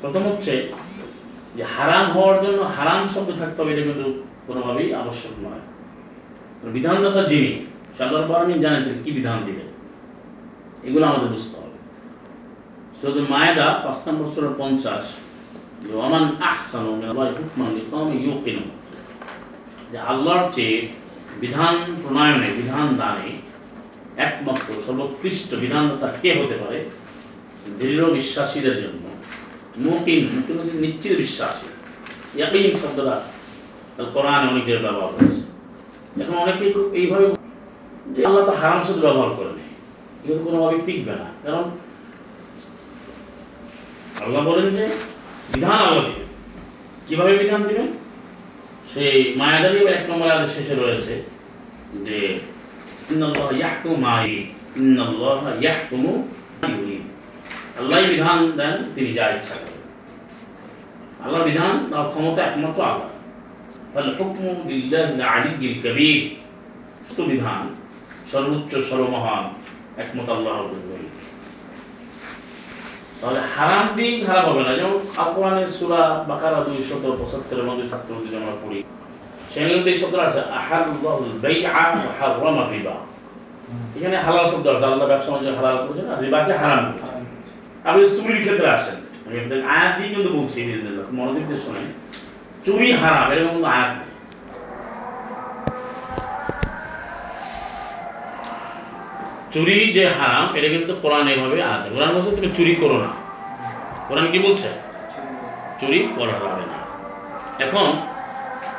প্রথম হচ্ছে যে হারাম হওয়ার জন্য হারাম শব্দ থাকতে হবে এটা কিন্তু কোনোভাবেই আবশ্যক নয়। বিধানদাতা যিনি সাল্লাহ বারানি জানেন তিনি কি বিধান দিলেন এগুলো আমাদের বুঝতে হবে। শুধু মায়েদা পাঁচ নম্বর সুরা পঞ্চাশ। ওমান আহসানু যে আল্লাহর চেয়ে বিধান প্রণয়নে, বিধান দানে একমাত্র সর্বোৎকৃষ্ট বিধানদাতা কে হতে পারে? দৃঢ় বিশ্বাসীদের জন্য। মুকিন মুকিন হচ্ছে নিশ্চিত বিশ্বাসী। ইয়াকিন শব্দটা কোরআনে অনেকের ব্যবহার হয়েছে এখন অনেকে খুব এইভাবে যে আল্লাহ তো হারাম শব্দ ব্যবহার করেনি এগুলো কোনোভাবে টিকবে না। কারণ আল্লাহ বলেন যে বিধান আল্লাহ দিবেন। কীভাবে বিধান দিবেন? সেই মায়াদারি এক নম্বর আদেশ শেষে রয়েছে যে ইন্নাল্লাহ ইয়াহকুমু মা ইউরিদ। ইন্নাল্লাহ ইয়াহকুমু আল্লাহ বিধান দেন, তিনি যা ইচ্ছা করেন। আল্লাহর বিধান তার ক্ষমতা একমাত্র আল্লাহ। তাহলে হুকমু আলিয়্যিল কবির। বিধান, সর্বোচ্চ, সর্বমহান, একমাত্র আল্লাহর জন্যই তাহলে হারাম দিক খারাপ হবে না। যেমন আফগানের সুরা বাকারা দুই শত পঁচাত্তরের মধ্যে ছাত্র যদি আমরা পড়ি সেখানে কিন্তু এই শব্দ আছে হারামা রিবা। এখানে হালাল শব্দ আছে, আল্লাহ ব্যবসা বাণিজ্য হালাল করেছেন আর রিবাকে হারাম করেছেন আপনি চুরির ক্ষেত্রে আসেন। আয়াত দিয়ে কিন্তু বলছি মনোযোগ দিয়ে চুরি হারাম, এরকম কিন্তু আয়াত চুরি যে হারাম, এটা কিন্তু কোরআন এভাবে আয়াত। কোরআন বলছে তুমি চুরি করো না। কোরআন কি বলছে? চুরি করা যাবে না। এখন,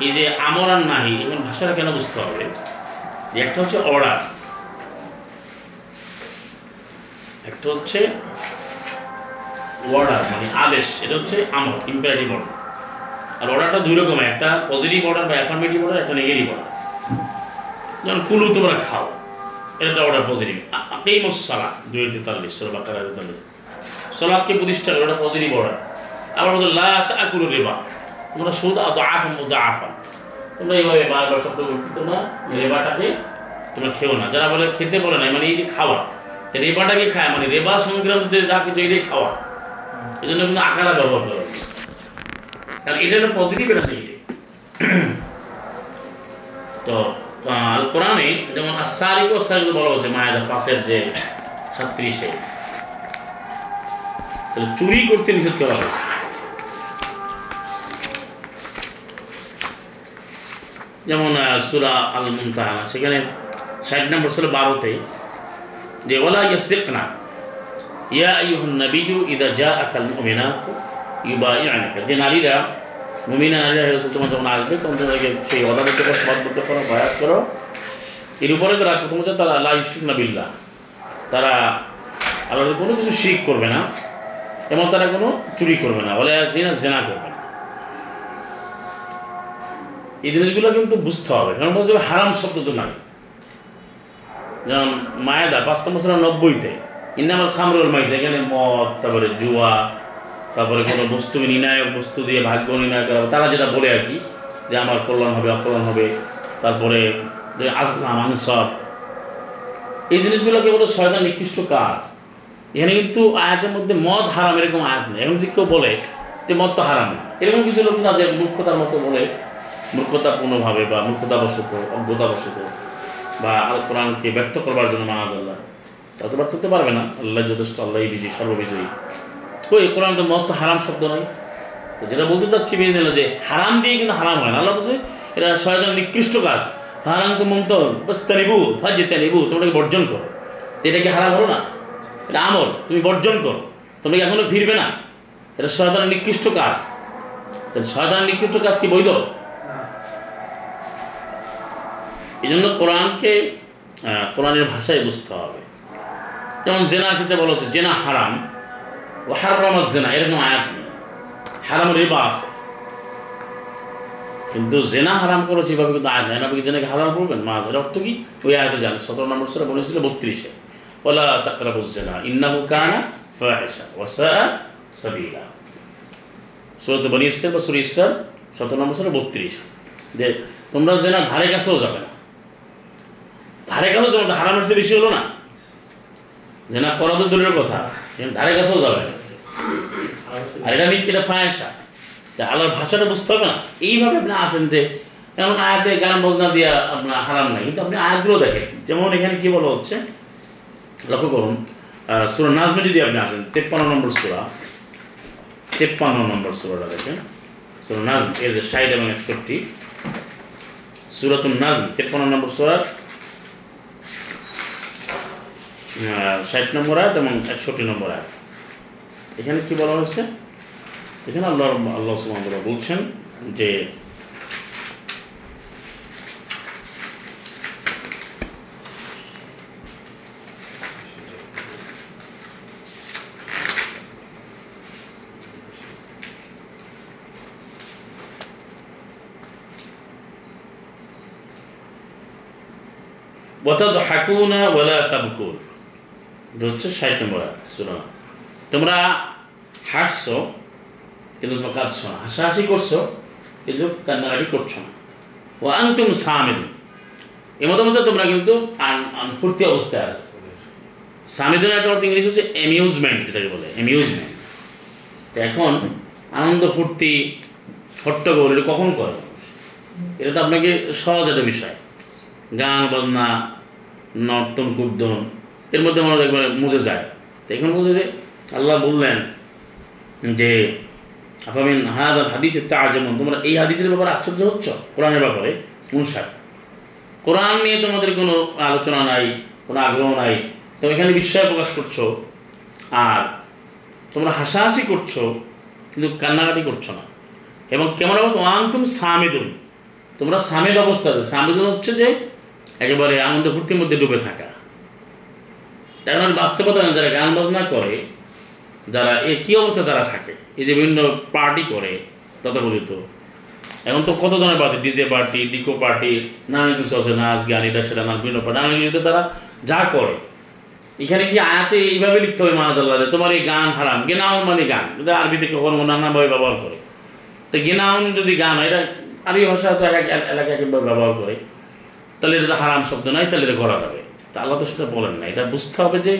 এই যে আমর আর নাহি এখন ভাষাটা কেন বুঝতে হবে? যে একটা হচ্ছে অর্ডার একটা হচ্ছে অর্ডার মানে আদেশ, এটা হচ্ছে আমর ইম্পারেটিভ অর্ডার আর অর্ডারটা দুই রকমের, একটা পজিটিভ অর্ডার বা অ্যাফার্মেটিভ অর্ডার একটা নেগেটিভ অর্ডার যেমন, কুলু তোমরা খাও, এটা অর্ডার পজিটিভ এই মশালা দুই তেতাল্লিশ ষোলো বাকার তেতাল্লিশ। সলাদকে প্রতিষ্ঠা করে ওটা পজিটিভ অর্ডার আবার বলছে, লা তাকুলু রেবা, তোমরা সুদ আত আফা মুদা আফা তোমরা এইভাবে বারবার চক্রবর্তী তোমরা রেবাটাকে তোমরা খেও না। যারা বলে, খেতে বলে না মানে এই যে খাওয়া, রেবাটাকে খায় মানে রেবা সংক্রান্ত যে যা কিছু খাওয়া। এই জন্য কিন্তু ব্যবহার করা কারণ এটা একটা পজিটিভ এটা তো আল কোরআনে যেমন আসারিক ও বলা হচ্ছে পাশের যে সাত্রিশে তাহলে চুরি করতে নিষেধ করা হয়েছে। যেমন সুরা আল মুমতাহানা সেখানে ষাট নম্বর ছিল বারোতে যে ওলা ইয়াসিকনা ইয়া আইয়ুহান নাবিয়্যু ইদা জাআকাল মুমিনাত ইউবাইআনাকা। যে নারীরা, মুমিনা নারীরা হেরসুল তোমার যখন আসবে, তখন তোমাদেরকে সেই অদালতে বসবাদ করতে পারো, বায়াত করো। এর উপরে তারা প্রথম হচ্ছে তারা লা ইউশরিকুনা বিল্লাহ। তারা আল্লাহ কোনো কিছু শিরিক করবে না, এবং তারা কোনো চুরি করবে না। বলে আজ দিন জেনা করবে না। এই জিনিসগুলো কিন্তু বুঝতে হবে। কারণ বলছে হারাম শব্দ তো নাই। যেমন মায়েদা, পাঁচ নম্বর নব্বইতে ইন্নামাল খামরুল মাইছে এখানে মদ, তারপরে জুয়া, তারপরে কোনো বস্তু নির্ণায়ক বস্তু দিয়ে ভাগ্য নির্ণয় করা তারা যেটা বলে আর কি, যে আমার কল্যাণ হবে, অকল্যাণ হবে, তারপরে যে আসলাম আনসব এই জিনিসগুলোকে বলে শয়তান নিকৃষ্ট কাজ। এখানে কিন্তু আয়াতের মধ্যে মদ হারাম এরকম আয়াত নেই। যদি কেউ বলে যে মদ তো হারাম, এরকম কিছু লোক কিন্তু যে মূর্খতার মতো বলে, মূর্খতাপূর্ণভাবে বা মূর্খতাবশত, অজ্ঞতাবশত, বা আল কোরআনকে ব্যক্ত করবার জন্য মাহাজ তত ব্যর্থ হতে পারবে না। আল্লাহ যথেষ্ট আল্লাহ বিজয়ী, সর্ববিজয়ী। ওই কোরআন তো মদ তো হারাম শব্দ নয়। তো যেটা বলতে চাচ্ছি বেরিয়ে নিল যে হারাম দিয়ে কিন্তু হারাম হয় না। আল্লাহ বলছে এটা শয়তান নিকৃষ্ট কাজ। হারাম তো মন্ত বাস তানিবু ভাজ্যে তানিবু তোমরাকে বর্জন করো। তো এটা কি হারাম হলো না? এটা আমল, তুমি বর্জন করো। তুমি কি এখনও ফিরবে না? এটা শয়তানের নিকৃষ্ট কাজ। তাহলে শয়তানের নিকৃষ্ট কাজ কি বৈধ? এই জন্য কোরআনকে কোরআনের ভাষায় বুঝতে হবে। যেমন জেনার ক্ষেত্রে বলা হচ্ছে জেনা হারাম ও হারাম জেনা এরকম আয়াত নেই। হারাম রেবা আছে। কিন্তু জেনা হারাম করেছে এভাবে কিন্তু আয়াত নেই। না জেনাকে হারাম বলবেন? এর অর্থ কি? ওই আয়াতে জানেন সতেরো নম্বর সরে বলেছিল বত্রিশে ওলা তাকরাবুজ জেনা, ইন্নাহু কানা ফাহিশা ওয়াসা সাবিলা। সুরত বনি ইসলাম বা সুরি ইসলাম সতেরো নম্বর সরে বত্রিশ। যে তোমরা জেনা ধারে কাছেও যাবে না। ধারে কাছেও না হারামের বেশি হলো না। জেনা করা তো দূরের কথা ধারে কাছেও যাবে। আর এটা নিয়ে এটা ফায়াসা। তা আল্লাহর ভাষাটা বুঝতে হবে না। এইভাবে আপনি আসেন যে, এমন আয়াতে গান বজনা দিয়া আপনার হারাম নাই। কিন্তু আপনি আয়াতগুলো দেখেন। যেমন এখানে কি বলা হচ্ছে? লক্ষ্য করুন সুরা নাজমে যদি আপনি আসেন, তেপ্পান্ন নম্বর সুরা। তেপ্পান্ন নম্বর সুরাটা দেখেন। সুরা নাজম, এর যে ষাট এবং একষট্টি। সুরাতুল নাজম, তেপ্পান্ন নম্বর সুরা ষাট নম্বর আয়াত এবং একষট্টি নম্বর আয়াত এখানে কি বলা হয়েছে এখানে আল্লাহ আল্লাহ সুবহানাহু ওয়া তাআলা বলছেন যে وتضحكون ولا تبكون এটা হচ্ছে ষাট নম্বর সূরা। তোমরা হাসছো, কিন্তু তোমরা কাঁদছো না। হাসাহাসি করছ, কিন্তু কান্নাকাটি করছ না। ও আন্তুম সামিদুন। এ মতো মতো তোমরা কিন্তু ফুর্তি অবস্থায় আছো। সামিদুন একটা অর্থ ইংলিশ হচ্ছে অ্যামিউজমেন্ট যেটাকে বলে অ্যামিউজমেন্ট তো এখন আনন্দ, ফুর্তি, হট্টগোল এটা কখন করে? এটা তো আপনাকে সহজ একটা বিষয়। গান, বাজনা, নর্তন, কুর্দন এর মধ্যে মানুষ একবারে মুজে যায়। তো এখন বুঝে যে, আল্লাহ বললেন যে, আফামিন হাদ হাদিসের তা যেমন তোমরা এই হাদিসের ব্যাপারে আশ্চর্য হচ্ছ? কোরআনের ব্যাপারে অনুসার। কোরআন নিয়ে তোমাদের কোনো আলোচনা নাই, কোনো আগ্রহ নাই তো এখানে বিস্ময় প্রকাশ করছ আর তোমরা হাসাহাসি করছ, কিন্তু কান্নাকাটি করছ না। এবং কেমন অবস্থা? ওয়াং তুম সামিদুন। তোমরা সামিদ অবস্থা আছে সামিদুন হচ্ছে যে, একেবারে আনন্দ ফুর্তির মধ্যে ডুবে থাকা। তার মানে বাস্তবতা যারা গান বাজনা করে, যারা এ কী অবস্থা তারা থাকে? এই যে বিভিন্ন পার্টি করে তথাকথিত। এখন তো কত ধরনের party DJ party disco party নানান কিছু আছে, নাচ, গান, এটা সেটা নানা বিভিন্ন নানান কিছুতে তারা যা করে। এখানে কি আয়াতে এইভাবে লিখতে হবে মাহাদাল্লাহ যে তোমার এই গান হারাম, গেনাউন মানে গান, এটা আরবিতে কখনো নানাভাবে ব্যবহার করে। তো গেনাউন যদি গান হয়, এটা আরবি ভাষা তো এলাকায় একবার ব্যবহার করে। তাহলে এটা হারাম শব্দ নয়, তাহলে এটা করা যাবে। তা আল্লাহ তো সেটা বলেন না। এটা বুঝতে হবে যে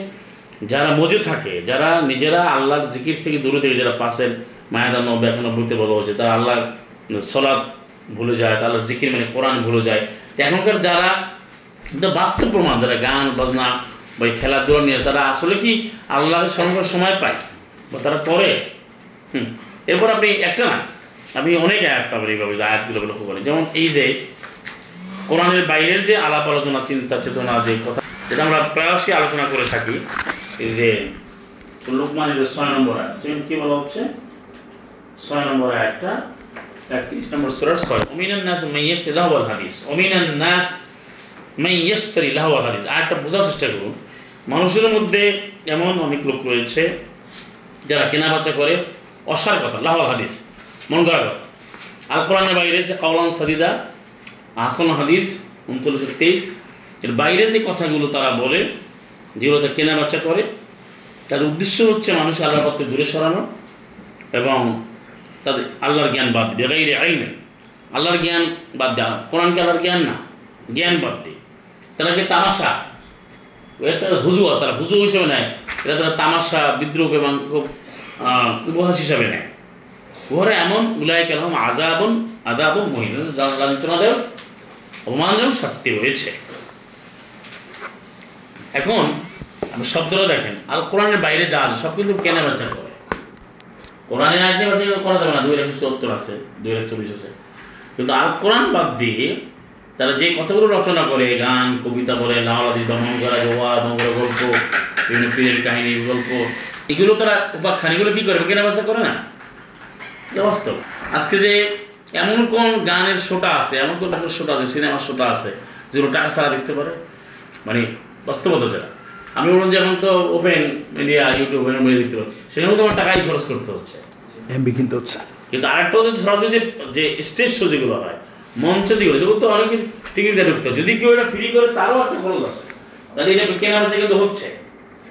যারা মজে থাকে, যারা নিজেরা আল্লাহর জিকির থেকে দূরে থেকে যারা পাশের মায়াদা নব্বই একানব্বইতে বলা হয়েছে, তারা আল্লাহর সলাদ ভুলে যায়, তারা জিকির মানে কোরআন ভুলে যায়। তো এখনকার যারা বাস্তব প্রমাণ, যারা গান, বাজনা বা খেলাধুলা নিয়ে, তারা আসলে কি আল্লাহর সঙ্গে সময় পায় বা তারা পরে হুম। এরপর আপনি একটা না, আপনি অনেক আয়াত পাবেন এইভাবে আয়াতগুলো লক্ষ্য করেন যেমন এই যে কোরআনের বাইরের যে আলাপ আলোচনা, চিন্তা চেতনা, যে কথা, যেটা আমরা প্রায়শই আলোচনা করে থাকি যে লোকমানের ছয় নম্বর কি বলা হচ্ছে? ছয় নম্বর লাহওয়াল হাদিস বোঝার চেষ্টা মানুষের মধ্যে এমন অনেক লোক রয়েছে যারা কেনাবেচা করে অসার কথা লাহওয়াল হাদিস, মন করা কথা। আর কোরআনের বাইরে যে কাউলান সাদিদা আসন হাদিস উনচল্লিশশো তেইশ। এর বাইরে যে কথাগুলো তারা বলে, যেগুলো তারা কেনা বেচা করে তাদের উদ্দেশ্য হচ্ছে মানুষ আল্লাহর পথে দূরে সরানো এবং তাদের আল্লাহর জ্ঞান বাদ দিয়ে গাইরে আইনে। আল্লাহর জ্ঞান বাদ দেওয়া। কোরআনকে আল্লাহর জ্ঞান না, জ্ঞান বাদ দিয়ে। তারা কি তামাশা? তারা হুজুয়া, তারা হুজু হিসেবে নেয়। এরা তারা তামাশা, বিদ্রোহ এবং খুব উপহাস হিসাবে নেয়। উহারা এমন উলায় কালাম আজাবন আদাবন মহিলা লাঞ্ছনা দেয় অপমানজনক শাস্তি রয়েছে। এখন আপনি শব্দটা দেখেন, আর কোরআনের বাইরে যা আছে সব কিন্তু কেনা বেচা করে? কোরআনে আগে আছে করা যাবে না, দুই একশো সত্তর আছে, দুই একশো চল্লিশ আছে। কিন্তু আর কোরআন বাদ দিয়ে তারা যে কথাগুলো রচনা করে, গান, কবিতা বলে লাওয়ালাদি বা মঙ্গলা গোয়া মঙ্গলা গল্প, বিভিন্ন পীরের কাহিনী, গল্প, এগুলো তারা উপাখ্যান, এগুলো কী করবে কেনা বেচা করে না? বাস্তব। আজকে যে এমন কোন গানের শোটা আছে এমন কোন একটা শোটা আছে সিনেমার শোটা আছে যেগুলো টাকা ছাড়া দেখতে পারে? মানে বাস্তবতা যেটা। আমি বললাম যে এখন তো open media YouTube open media দেখতে পারে। সেখানে তোমার টাকাই খরচ করতে হচ্ছে। এমবি কিনতে হচ্ছে। কিন্তু আরেকটা হচ্ছে সরাসরি যে যে স্টেজ শো যেগুলো হয় মঞ্চ যেগুলো সেগুলো তো অনেকে টিকিট দিয়ে ঢুকতে। যদি কেউ এটা ফ্রি করে তারও একটা খরচ আছে। তাহলে এটা কেনা বেচা কিন্তু হচ্ছে।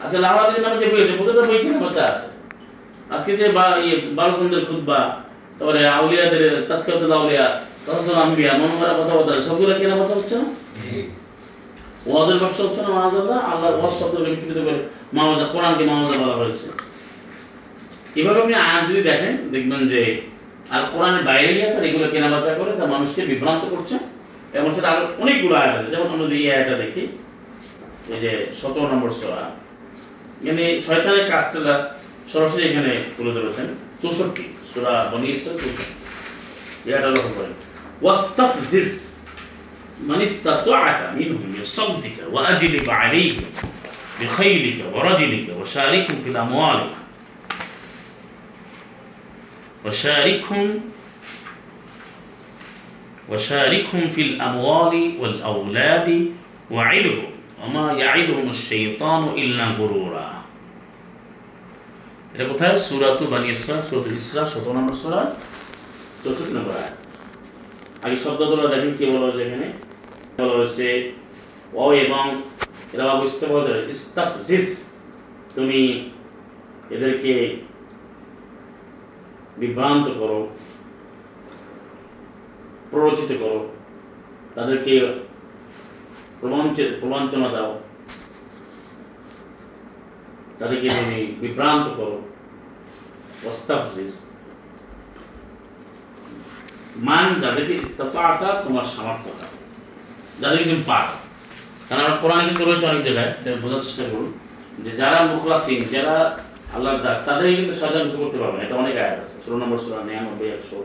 আচ্ছা লাভাদির নামে যে বই আছে প্রতিটা বই কেনা বেচা আছে? আজকে যে বা ইয়ে বালচন্দ্রের খুদ্া তারপরে আউলিয়াদের তাস্কাতুল আউলিয়া তহসল আম্বিয়া মনোহরা কথাবার্তা সবগুলো কেনা বেচা হচ্ছে না? ওয়াজের ব্যবসা হচ্ছে না মাহাজাল্লাহ আল্লাহর ওয়াজ শব্দকে বিকৃত করে মাওয়াজা কোরআনকে মাওয়াজা বলা হয়েছে। এভাবে আপনি আয়াত যদি দেখেন দেখবেন যে আর কোরআনের বাইরে গিয়ে তার এগুলো কেনাবেচা করে তার মানুষকে বিভ্রান্ত করছে। এবং সেটা আরও অনেকগুলো আয়াত আছে। যেমন আমরা এই আয়াতটা দেখি এই যে সতেরো নম্বর সোয়া এখানে শয়তানের কাজটা সরাসরি এখানে তুলে ধরেছেন। চৌষট্টি। سورة بني إسرائيل. بيعد الله واستفزز من استطعت منهم بصوتك وأجلب عليهم بخيلك ورجلك وشاركهم في الأموال. وشاركهم وشاركهم في الأموال والأولاد وعدهم وما يعدهم الشيطان إلا غرورا. এটা কোথায়? সুরাতু বানি ইসরা সুরাতুল ইসরা, সতেরো নম্বর সুরা? চৌষট্টি নম্বর আয় আগে শব্দগুলো দেখেন, কি বলা হয়েছে এখানে? বলা হয়েছে, ও এবং এরা বলতে ইস্তাফজিস, তুমি এদেরকে বিভ্রান্ত করো, প্ররোচিত করো, তাদেরকে প্রবঞ্চে, প্রবঞ্চনা দাও। তাদেরকে তুমি বিভ্রান্ত করো ওস্তাফজিস মান যাদেরকে ইস্তাতা তোমার সামর্থ্যটা যাদেরকে তুমি পারো কারণ আমরা কোরআনে কিন্তু রয়েছে অনেক জায়গায় বোঝার চেষ্টা করুন। যে যারা মুখলাসিন যারা আল্লাহর দাস তাদেরকে কিন্তু শয়তান কিছু করতে পারবে না। এটা অনেক আয়াত আছে। ষোলো নম্বর সুরা নিরানব্বই একশো।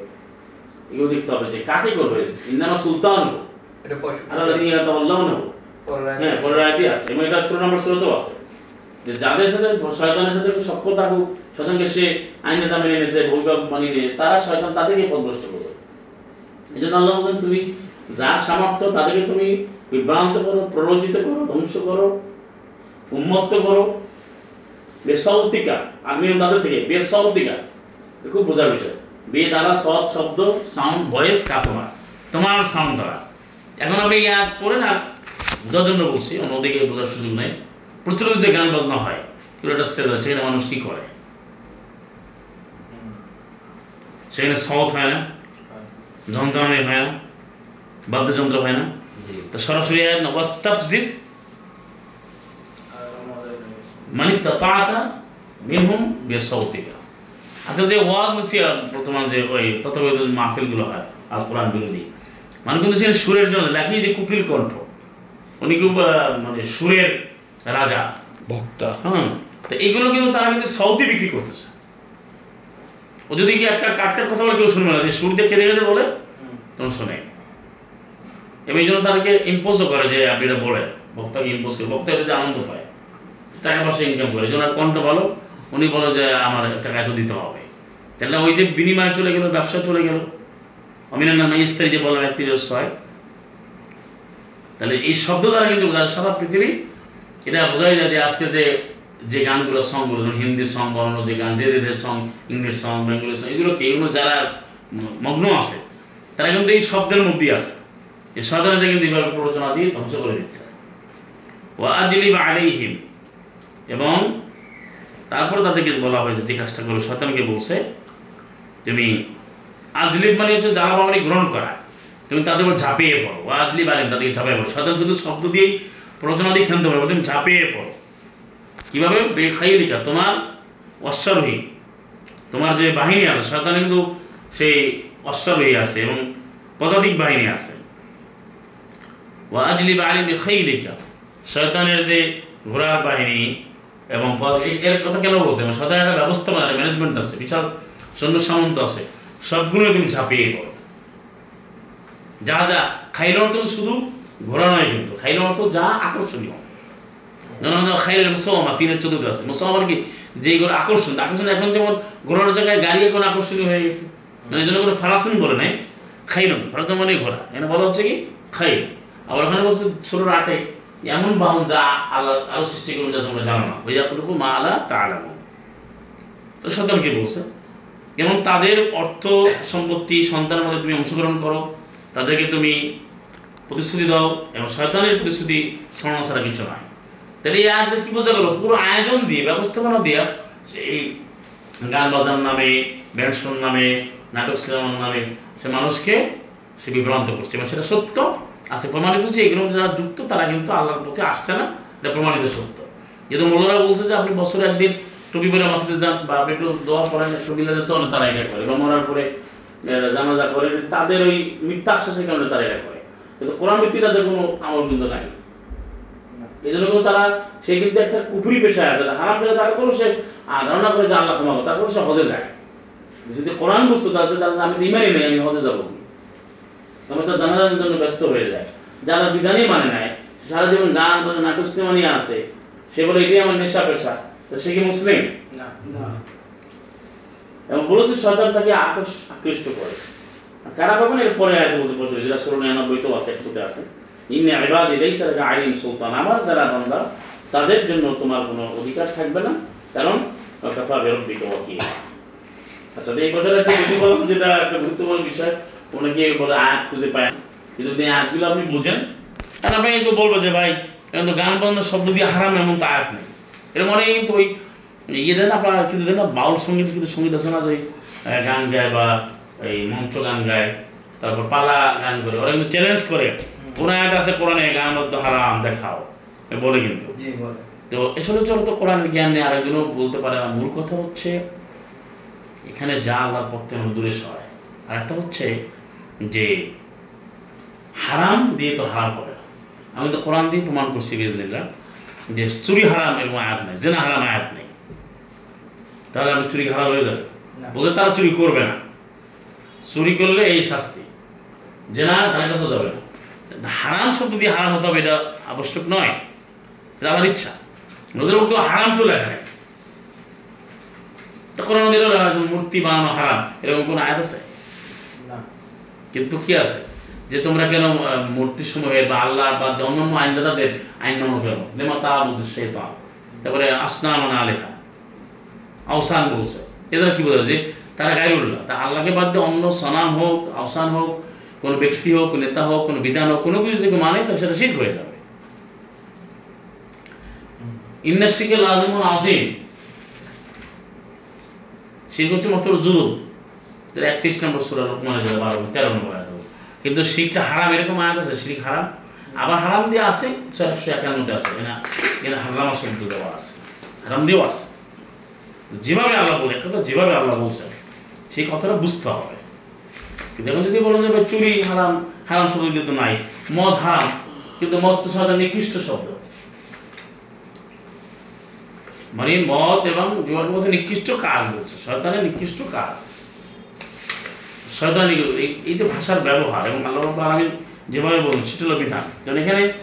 এগুলো দেখতে হবে যে কাকে করবে? ইন্দামা সুলতান। পশু আল্লাহ আল্লাহ নেব হ্যাঁ পরের আয়াতই আছে। এবং এটা ষোলো নম্বর সুরাতেও আছে। যে যাদের সাথে শয়তানের সাথে সক্ষ থাকুক শয়তানকে সে আইনে দামে এনেছে অভিভাবক মানিয়ে নিয়ে, তারা শয়তান তাদেরকে পদভ্রষ্ট করবে। এই জন্য আল্লাহ বলেন তুমি যার সামর্থ্য তাদেরকে তুমি বিভ্রান্ত করো, প্ররোচিত করো, ধ্বংস করো, উন্মত্ত করো। বেসৌতিকা আমি তাদের থেকে বেসৌতিকা খুব বোঝার বিষয়। বে দ্বারা সৎ শব্দ, সাউন্ড, ভয়েস কা তোমার তোমার সাউন্ড দ্বারা। এখন আমি ইয়াদ পড়ে না বোঝার জন্য বলছি, অন্যদিকে বোঝার সুযোগ নেই। প্রচলিত যে গান বাজনা হয় একটা আছে সেখানে মানুষ কি করে? সেখানে সৎ হয় না যন্ত্রণায় হয় না বাদ্যযন্ত্র হয় না। তো সরাসরি আয়াত না ওয়াস্তাফজিস মানে তাতা মিনহুম বিসাউতিকা আচ্ছা যে ওয়াজ হচ্ছে বর্তমান যে ওই তথাকথিত মাহফিলগুলো হয় আর কোরআন বিরোধী মানে কিন্তু সেখানে সুরের জন্য লেখি যে কুকিল কণ্ঠ। উনি মানে সুরের রাজা। ভক্তা। হ্যাঁ তো এইগুলো কিন্তু তারা কিন্তু সৌদি বিক্রি করতেছে। ও যদি কি আটকার কাটকার কথা বলে কেউ শুনবে না যে সুরতে কেঁদে কেঁদে বলে? তখন শোনে। এবং এই জন্য তাদেরকে ইম্পোজও করে যে আপনি এটা বলে বক্তাকে ইম্পোজ করে। বক্তা যদি আনন্দ পায়। টাকা পয়সা ইনকাম করে। যেন কণ্ঠ ভালো। উনি বলে যে আমার টাকা এত দিতে হবে। তাহলে ওই যে বিনিময় চলে গেল ব্যবসা চলে গেল। অমিনার নামে স্ত্রী যে বললাম একত্রিশ ছয়। তাহলে এই শব্দ দ্বারা কিন্তু সারা পৃথিবী এটা বোঝাই যায় যে আজকে যে যে গানগুলো সংগুলো যেমন হিন্দি সং বলানো যে গান যে দেশের song English song Bengali song এগুলো কি? এগুলো যারা মগ্ন আছে, তারা কিন্তু এই শব্দের মধ্যেই আছে। এই শয়তানিতে কিন্তু এইভাবে প্ররোচনা দিয়ে ধ্বংস করে দিচ্ছে। ও আজলি বা আলাইহিম। এবং তারপর তাদেরকে বলা হয়েছে, যে কাজটা করবে শয়তানকে বলছে, তুমি আজলিব মানে হচ্ছে যারা বাবানি গ্রহণ করা তুমি তাদের উপর ঝাঁপিয়ে পড়ো। আজলিব আলিম তাদেরকে ঝাঁপিয়ে পড়ো। শয়তান শুধু শব্দ দিয়েই প্ররোচনা দিয়ে খেলতে পারবে তুমি ঝাঁপিয়ে পড়ো। কীভাবে? বেখাইলিকা তোমার অশ্বারোহী, তোমার যে বাহিনী আছে শয়তানে কিন্তু সেই অশ্বারোহী আছে এবং পদাতিক বাহিনী আছে। ও আজলিব আলিম বেখাইলিকা শয়তানের যে ঘোড়ার বাহিনী এবং এর কথা কেন বলছে? মানে শয়তানের একটা ব্যবস্থাপনা, একটা ম্যানেজমেন্ট আছে, বিশাল সৈন্য সামন্ত আছে সবগুলো তুমি ঝাঁপিয়ে পড়ো। যা যা খাইল অর্থ শুধু ঘোরা নয় কিন্তু, খাইল অর্থ যা আকর্ষণীয়। খাইলের মুসলমা তিনের চতুর্থ আছে। মুসলমান কি? যে এগুলো আকর্ষণ আকর্ষণ এখন যেমন ঘোড়ার জায়গায় গাড়ি এখন আকর্ষণীয় হয়ে গেছে। মানে জন্য কোনো ফারাসুন বলে নাই খাইলন ফারাসুন মানে ঘোরা। এখানে বলা হচ্ছে কি? খাইল। আবার ওখানে বলছে ষোলোর আটে, এমন বাহন যা আল্লাহ, আরও সৃষ্টি করবে যা তোমরা জানো না। ওই যতটুকু মা আলা তা আলাম তো সন্তান কি বলছে? যেমন তাদের অর্থ সম্পত্তি সন্তানের মধ্যে তুমি অংশগ্রহণ করো, তাদেরকে তুমি প্রতিশ্রুতি দাও এবং শয়তানের প্রতিশ্রুতি স্মরণ ছাড়া কিছু নয় তাহলে এই আয়াতে কি বোঝা গেল? পুরো আয়োজন দিয়ে, ব্যবস্থাপনা দিয়া সেই গান বাজার নামে, ব্যান্ড শোর নামে, নাটক সিনেমার নামে সে মানুষকে সে বিভ্রান্ত করছে এবং সেটা সত্য। আছে প্রমাণিত যে এগুলো যারা যুক্ত, তারা কিন্তু আল্লাহর প্রতি আসছে না, এটা প্রমাণিত সত্য। যেহেতু মোল্লারা বলছে যে আপনি বছরে একদিন টুপি পরে মসজিদে যান বা আপনি একটু দোয়া পড়েন, একটু মিলাতে তো তারা এটা করে। বা মরার পরে জানাজা করে, তাদের ওই মিথ্যা আশ্বাসের কারণে তারা এটা করে। কিন্তু কোরআন ভিত্তি তাদের কোনো আমল কিন্তু নাই। এই জন্য কিন্তু তারা সে কিন্তু একটা কুপুরি পেশায় আছে হারাম পেলে তারা করে সে ধারণা করে যে আল্লাহ ক্ষমা করে, তারপরে সে হজে যায়। যদি কোরআন বুঝতো তাহলে সে তাহলে আমি ইমানই নেই আমি হজে যাব তবে তার জানাজার জন্য ব্যস্ত হয়ে যায়। যারা বিধানই মানে নাই সারা জীবন গান বাজনা, নাটক সিনেমা নিয়ে আসে সে বলে এটাই আমার নেশা পেশা। তো সে কি মুসলিম? এবং বলেছে শয়তান তাকে আকর্ষ আকৃষ্ট করে। কারা পাবেন এর পরে আয়াতে বলছে বছর যেটা ষোলো নিরানব্বই তো আছে, একশোতে আছে। ইন্নি আইবাদ ইলাইসা আলিম সুলতান। আমার যারা বান্দা, তাদের জন্য তোমার কোনো অধিকার থাকবে না, কারণ কাফা বেরব্বিক ওয়াকিল। আচ্ছা এই কথাটা বেশি বললাম, যেটা একটা গুরুত্বপূর্ণ বিষয়। অনেকে বলে আয়াত খুঁজে পায় কিন্তু এই আয়াতগুলো আপনি বোঝেন। আর আপনি একটু বলব যে ভাই, এখন তো গান বাজনার শব্দ দিয়ে হারাম এমন তো আয়াত নেই। এরকম অনেকে কিন্তু ওই ইয়ে দেন আপনার, কিন্তু দেন না, বাউল সংগীত, কিন্তু সংগীত আছে না যে গান গায় বা এই মঞ্চ গান গায় তারপর পালা গান করে ওরা কিন্তু চ্যালেঞ্জ করে কোন আয়াত আছে কোরআনে গান হারাম দেখাও। বলে কিন্তু। তো এসবে চলো তো কোরআনের জ্ঞান নেই আরেকজনও বলতে পারে না মূল কথা হচ্ছে এখানে যা আল্লাহর পথ থেকে দূরে সরায় আর একটা হচ্ছে যে হারাম দিয়ে তো হারাম হবে না। আমি তো কোরআন দিয়ে প্রমাণ করছি বিজনিল্লা যে চুরি হারাম এরকম আয়াত নেই জেনা হারাম আয়াত নেই। তাহলে আমি চুরি হারাম হয়ে যাবে। বলতে তারা চুরি করবে না। চুরি করলে এই শাস্তি। জেনা তার কাছেও যাবে না। হারাম শব্দ দিয়ে হারাম হতে হবে এটা আবশ্যক নয়। এটা আমার ইচ্ছা। নজরের মধ্যে হারাম তো লেখা নেই। তখন আমাদের মূর্তি বানানো হারাম। এরকম কোনো আয়াত আছে? কিন্তু কি আছে? যে তোমরা কেন মূর্তি সমূহের বা আল্লাহ বা অন্যান্য আইনদাতাদের আইন মানো কেন লেমা তা উদ্দেশ্য তারপরে আসনান আলেহা। আওসান বলছে। এদের কি বোঝা যে তারা গাইরুল্লাহ তা আল্লাহকে বাদ দিয়ে অন্য সনাম হোক আওসান হোক, কোনো ব্যক্তি হোক নেতা হোক, কোনো বিধান হোক, কোনো কিছু যদি মানে তাহলে সেটা শিখ হয়ে যাবে। ইন্ডাস্ট্রিকে লাজমুন আজিম শিখ হচ্ছে মস্ত জুলুম। একত্রিশ নম্বর সুরা লোকমানে যেটা বারো, তেরো নম্বর আয়াত বলছে। কিন্তু শিখটা হারাম, এরকম আয়াত আছে শিখ হারাম। আবার হারাম দিয়ে আছে একশো একান্নতে আছে, এখানে এখানে হারাম শব্দ দেওয়া আছে। হারাম দিয়েও আছে। যেভাবে আল্লাহ বলে যেভাবে আল্লাহ বলছেন। সেই কথাটা বুঝতে হবে। কিন্তু এখন যদি বলেন যে চুরি, হারাম হারাম শব্দ কিন্তু নাই। মদ হারাম, কিন্তু মদ তো সাধারণ নিকৃষ্ট শব্দ। মানে মদ এবং জুয়ার মধ্যে নিকৃষ্ট কাজ বলছে। শয়তানের নিকৃষ্ট কাজ। শয়তানি, এই- যে ভাষার ব্যবহার, এবং আল্লাহ রাব্বুল আলামিন যেভাবে বলুন, সেটা হলো বিধান। যেমন এখানে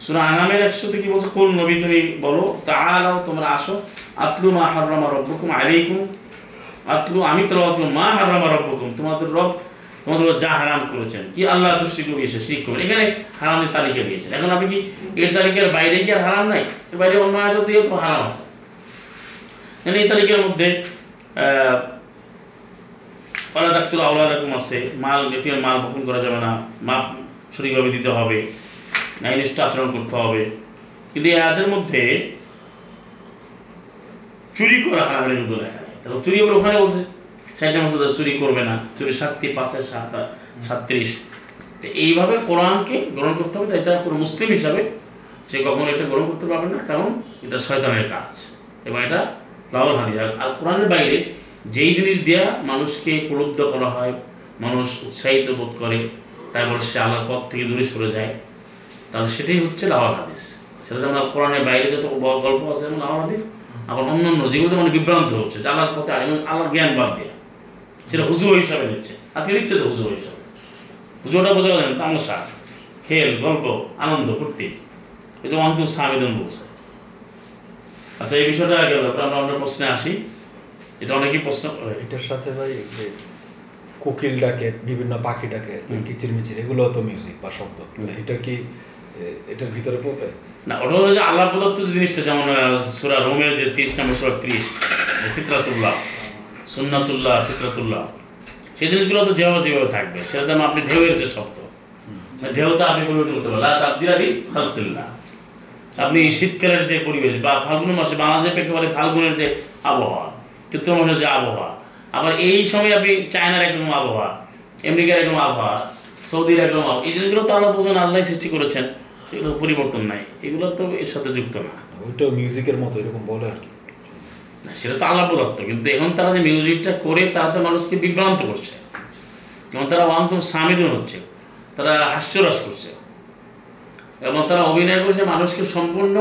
সুরা আনামের একসাথে কি বলছে? কোন নবী তুমি বলো তা তাআলাও তোমরা আসো, আতলু মা হাররামা রব্বুকুম আলাইকুম আতলু, আমি করব, মা হাররামা রব্বুকুম, তোমাদের রব, তোমাদের যা হারাম করেছেন, কি আল্লাহ তুষ্টিকে গিয়েছে শিরিক করবেন এখানে হারামের তালিকা দিয়েছেন। এখন আপনি কি এর তালিকার বাইরে কি আর হারাম নাই? এর বাইরে অন্য আয়াত দিয়েও তো হারাম আছে। এই তালিকার মধ্যে পালা ডাক্তার রকম আছে, মাল এটিএম মাল বপন করা যাবে না, মাপ সঠিকভাবে দিতে হবে ন্যায়নিষ্ঠ আচরণ করতে হবে। কিন্তু এই মধ্যে চুরি করা হারামের মধ্যে লেখা। তাহলে চুরি আবার ওখানে বলছে সাইডে মাসে চুরি করবে না, চুরি শাস্তি পাঁচের সাত, সাতত্রিশ। তো এইভাবে কোরআনকে গ্রহণ করতে হবে এটা কোনো মুসলিম হিসাবে সে কখনো এটা গ্রহণ করতে পারবে না, কারণ এটা শয়তানের কাজ এবং এটা লাউল হাদিস আর- কোরআনের বাইরে যেই জিনিস দেওয়া মানুষকে প্রলুব্ধ করা হয়, মানুষ উৎসাহিত বোধ করে, তারপর সে আল্লাহর পথ থেকে দূরে সরে যায়, তাহলে সেটাই হচ্ছে লাউল হাদিস। সেটা যেমন কোরআনের বাইরে যত গল্প আছে, যেমন লাউল হাদিস আবার অন্য অন্য যেগুলোতে মানে বিভ্রান্ত হচ্ছে যে আল্লাহর পথে এবং আল্লাহর জ্ঞান বাদ দেওয়া সেটা হুজুর হিসাবে নিচ্ছে। আজকে নিচ্ছে তো হুজুর হিসাবে। হুজুরটা বোঝা যায় তামসা খেল গল্প আনন্দ ফুর্তি। এই তো অন্ত সামিদন বলছে। আচ্ছা এই বিষয়টা গেল আমরা অন্য প্রশ্নে আসি। এটা অনেকেই প্রশ্ন করে। এটার সাথে ভাই যে কোকিল ডাকে বিভিন্ন পাখি ডাকে কিচির মিচির এগুলো তো মিউজিক বা শব্দ। এটা কি এটার ভিতরে পড়বে? না, ওটা যে আল্লাহ প্রদত্ত জিনিসটা, যেমন সুরা রোমের যে তিরিশ নম্বর, সুরা ত্রিশ ফিতরাতুল্লাহ, সুন্নাতুল্লাহ, ফিতরাতুল্লাহ, সেই জিনিসগুলো তো যেভাবে সেভাবে থাকবে। সেটা যেমন আপনি ঢেউয়ের যে শব্দ ঢেউটা আপনি পরিবর্তন করতে পারেন তাবদিরালি খালকুল্লাহ। আপনি শীতকালের যে পরিবেশ বা ফাল্গুন মাসে, বাংলাদেশের প্রেক্ষাপটে ফাল্গুনের যে আবহাওয়া চৈত্র মাসের যে আবহাওয়া, আবার এই সময় আপনি চায়নার একরকম আবহাওয়া, আমেরিকার একরকম আবহাওয়া, সৌদির একরকম আবহাওয়া, এই জিনিসগুলো তো আল্লাহ বোঝেন আল্লাহ সৃষ্টি করেছেন। সেগুলো পরিবর্তন নাই। এগুলো তো এর সাথে যুক্ত না। ওইটাও মিউজিকের মতো এরকম বলে আর কি। না, সেটা তো আল্লাহ প্রদত্ত কিন্তু এখন তারা যে মিউজিকটা করে তারা তো মানুষকে বিভ্রান্ত করছে। এবং তারা অন্তর সামিদন হচ্ছে তারা হাস্যরস করছে। এবং তারা অভিনয় করছে মানুষকে সম্পূর্ণ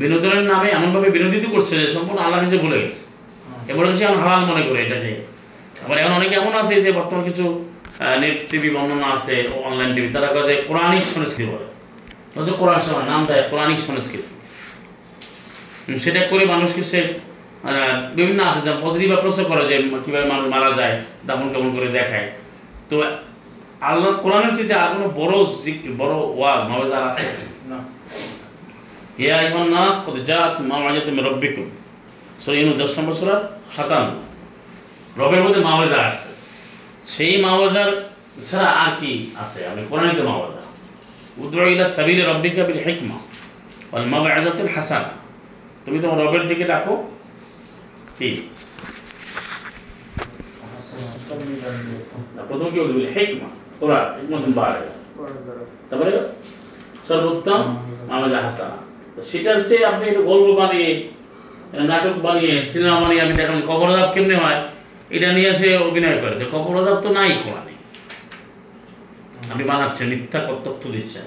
বিনোদনের নামে এমনভাবে বিনোদিত করছে যে সম্পূর্ণ আল্লাহ কিছু ভুলে গেছে। এবার কিছু এখন হালাল মনে করে এটাকে। আবার এখন অনেকে এমন আছে যে বর্তমান কিছু নেট টিভি বর্ণনা আছে অনলাইন টিভি তারা যে কোরআনিক সংস্কৃতি বলে। হচ্ছে কোরআন সময় নাম দেয় কোরআনিক সংস্কৃতি। সেটা করে মানুষকে সে বিভিন্ন আছে যেমন পজিটিভ অ্যাপ্রোচও করে যে কীভাবে মানুষ মারা যায় দামন কেমন করে দেখায়। তো আল্লাহ কোরআনের চেয়ে আর কোনো বড় বড় ওয়াজ মাওয়াজ আর আছে? না। ইয়া আইয়ুহান নাস কদ জাআতকুম মাওয়াজাতুম মির রাব্বিকুম। সূরা ইউনূস 10 নম্বর সূরা 57 রবের মধ্যে মাওয়াজা আছে। সেই মাওয়াজার ছাড়া আর কি আছে? আমি কোরআনিতে মাওয়াজা। উদউ ইলা সাবিলি রাব্বিকা বিল হিকমা ওয়াল মাওয়াজাতিল হাসানা। তুমি তোমার রবের দিকে ডাকো। কি প্রথম কি বলছে? হিকমা। কোরআন হিকমাতুন বাড়ে তারপরে সর্বোত্তম মামাজা হাসানা। সেটা হচ্ছে আপনি একটু গল্প বানিয়ে নাটক বানিয়ে, সিনেমা বানিয়ে আমি দেখলাম কবর আজাব কেমনে হয়? এটা নিয়ে সে অভিনয় করে। যে কবর আজাব তো নাই কোরআনে। আপনি বানাচ্ছেন মিথ্যা তথ্য দিচ্ছেন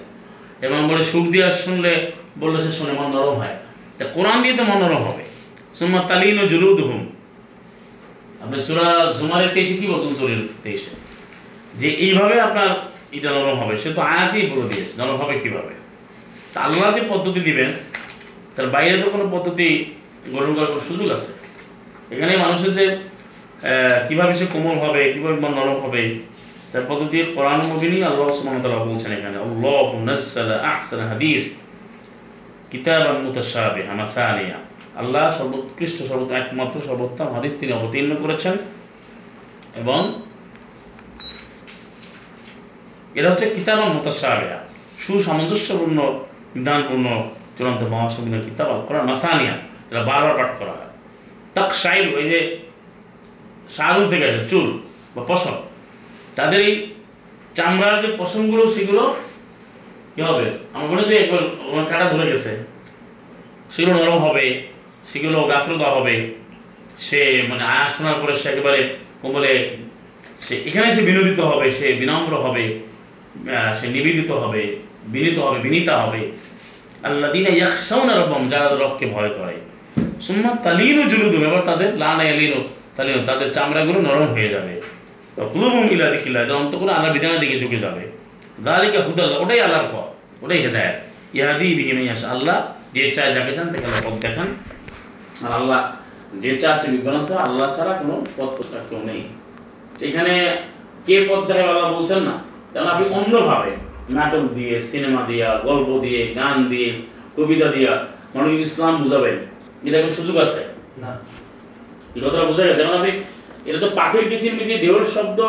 এবং বলে, সুখ দিয়ে শুনলে বললে সে শুনে মন নরম হয়। তা কোরআন দিয়ে তো মন নরম হবে। সুম্মা তালিন ও জুলুদ হুম আপনি সুরা জুমারের তেইশে কি বলছেন চলির তেইশে? যে এইভাবে আপনার এটা নরম হবে। সে তো আয়াতেই বলে দিয়েছে, নরম হবে কীভাবে? তা আল্লাহ যে পদ্ধতি দিবেন, তার বাইরে তো কোনো পদ্ধতি গ্রহণ করার কোনো সুযোগ আছে? এখানে মানুষের যে কীভাবে সে কোমল হবে, কীভাবে নরম হবে তার পদ্ধতি কোরআন মুবিনী আল্লাহ সুবহানাহু তাআলা বলছেন এখানে, আল্লাহু নাযালা আহসানা হাদিস কিতাবান মুতাশাবিহা মাসানিয়া। আল্লাহ সর্বোৎকৃষ্ট সর্বোত্তম একমাত্র, সর্বোত্তম হাদিস তিনি অবতীর্ণ করেছেন এবং এটা হচ্ছে কিতাবান মোতাসাবিয়া সুসামঞ্জস্যপূর্ণ বিধানপূর্ণ চূড়ান্ত মহাসংবিধান কিতাব আল কোরআন মাসানিয়া, যেটা বারবার পাঠ করা হয়। তাক সাইল ওই যে শাহরুন থেকে আছে চুল বা পশম তাদের এই চামড়ার যে পশমগুলো, সেগুলো কি হবে? আমার মনে হয় একবার কাটা ধরে গেছে। সেগুলো নরম হবে, সেগুলো গাত্র দেওয়া হবে। সে মানে আয়া শোনার পরে সে একেবারে কোমলে সে, এখানে সে বিনোদিত হবে, সে বিনম্র হবে সে নিবেদিত হবে, বিনীত হবে, বিনীতা হবে। আল্লাহ দিনে ইয়াকসাউন রব্বম যারা রবকে ভয় করে। সুম্মা তালিনু জুলুদুম এবার তাদের লানা এলিনু তালিনু, তাদের চামড়াগুলো নরম হয়ে যাবে। কুলুবুম ইলা দিকিল্লা এদের অন্তগুলো আল্লাহ বিধানের দিকে ঝুঁকে যাবে। দালিকা হুদাল্লাহ ওটাই আল্লাহর পথ ওটাই হেদায়ত। ইহাদি বিহিম ইয়াস আল্লাহ যে চায় যাকে চান তাকে আল্লাহ পথ দেখান। আর আল্লাহ যে চাচ্ছে বিভ্রান্ত আল্লাহ ছাড়া কোনো পথ প্রস্তাব কেউ নেই। এখানে কে পথ দেখায় আল্লাহ বলছেন না। কারণ আপনি অন্যভাবে নাটক দিয়ে সিনেমা দিয়া গল্প দিয়ে গান দিয়ে কবিতা দিয়া মানুষ ইসলাম বুঝাবেন। এটা কোনো সুযোগ আছে? না। এই কথাটা বোঝা গেছে। এখন আপনি এটা তো পাখির কিচির মিচির, দেহর শব্দ,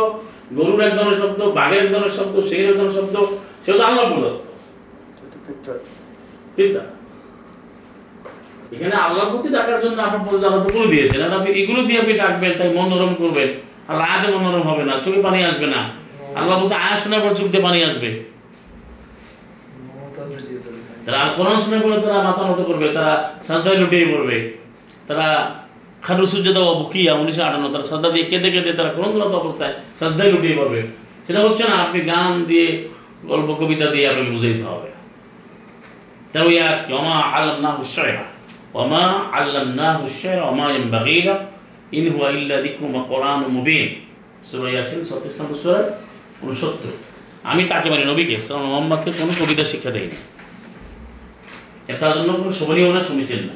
গরুর এক ধরনের শব্দ, বাঘের এক ধরনের শব্দ সেই এক ধরনের শব্দ, সেটা তো আল্লাহ প্রদত্ত এখানে প্রতি ডাকার জন্য আপনার আল্লাহ দিয়েছেন। আর আপনি এগুলো দিয়ে আপনি ডাকবেন, তাই মন নরম করবেন। আল্লাহ আয়াতে মন নরম হবে না, চোখে পানি আসবে না। আল্লাহ বলছে আয়া শোনার পর চোখ পানি আসবে। তারা কোরআন শুনে পড়ে তারা মাথা নত করবে, তারা সাজদায় লুটিয়ে পড়বে। তারা খাটু সূর্য দেওয়া বুকিয়া উনিশশো আটান্ন, তারা সাজদা দিয়ে কেঁদে কেঁদে তারা ক্রন্দনত অবস্থায় সাজদায় লুটিয়ে পড়বে। সেটা হচ্ছে না, আপনি গান দিয়ে, গল্প, কবিতা দিয়ে আপনাকে বুঝাইতে হবে। তার ওই আয়াত কি? ওমা আল্লামনাহু শায়রা ওমা আল্লামনাহু শায়রা ওমা ইয়ানবাগি লা, ইন হুয়া ইল্লা যিকরুম ওয়া কোরআনুম মুবিন। সূরা ইয়াসিন 37 নম্বর 69 আমি তাকে মানে নবীকে, সাল্লাল্লাহু মোহাম্মদকে কোনো কবিতা শিক্ষা দেয়নি। তার জন্য কোনো শোভনীয় না, সমীচীন না।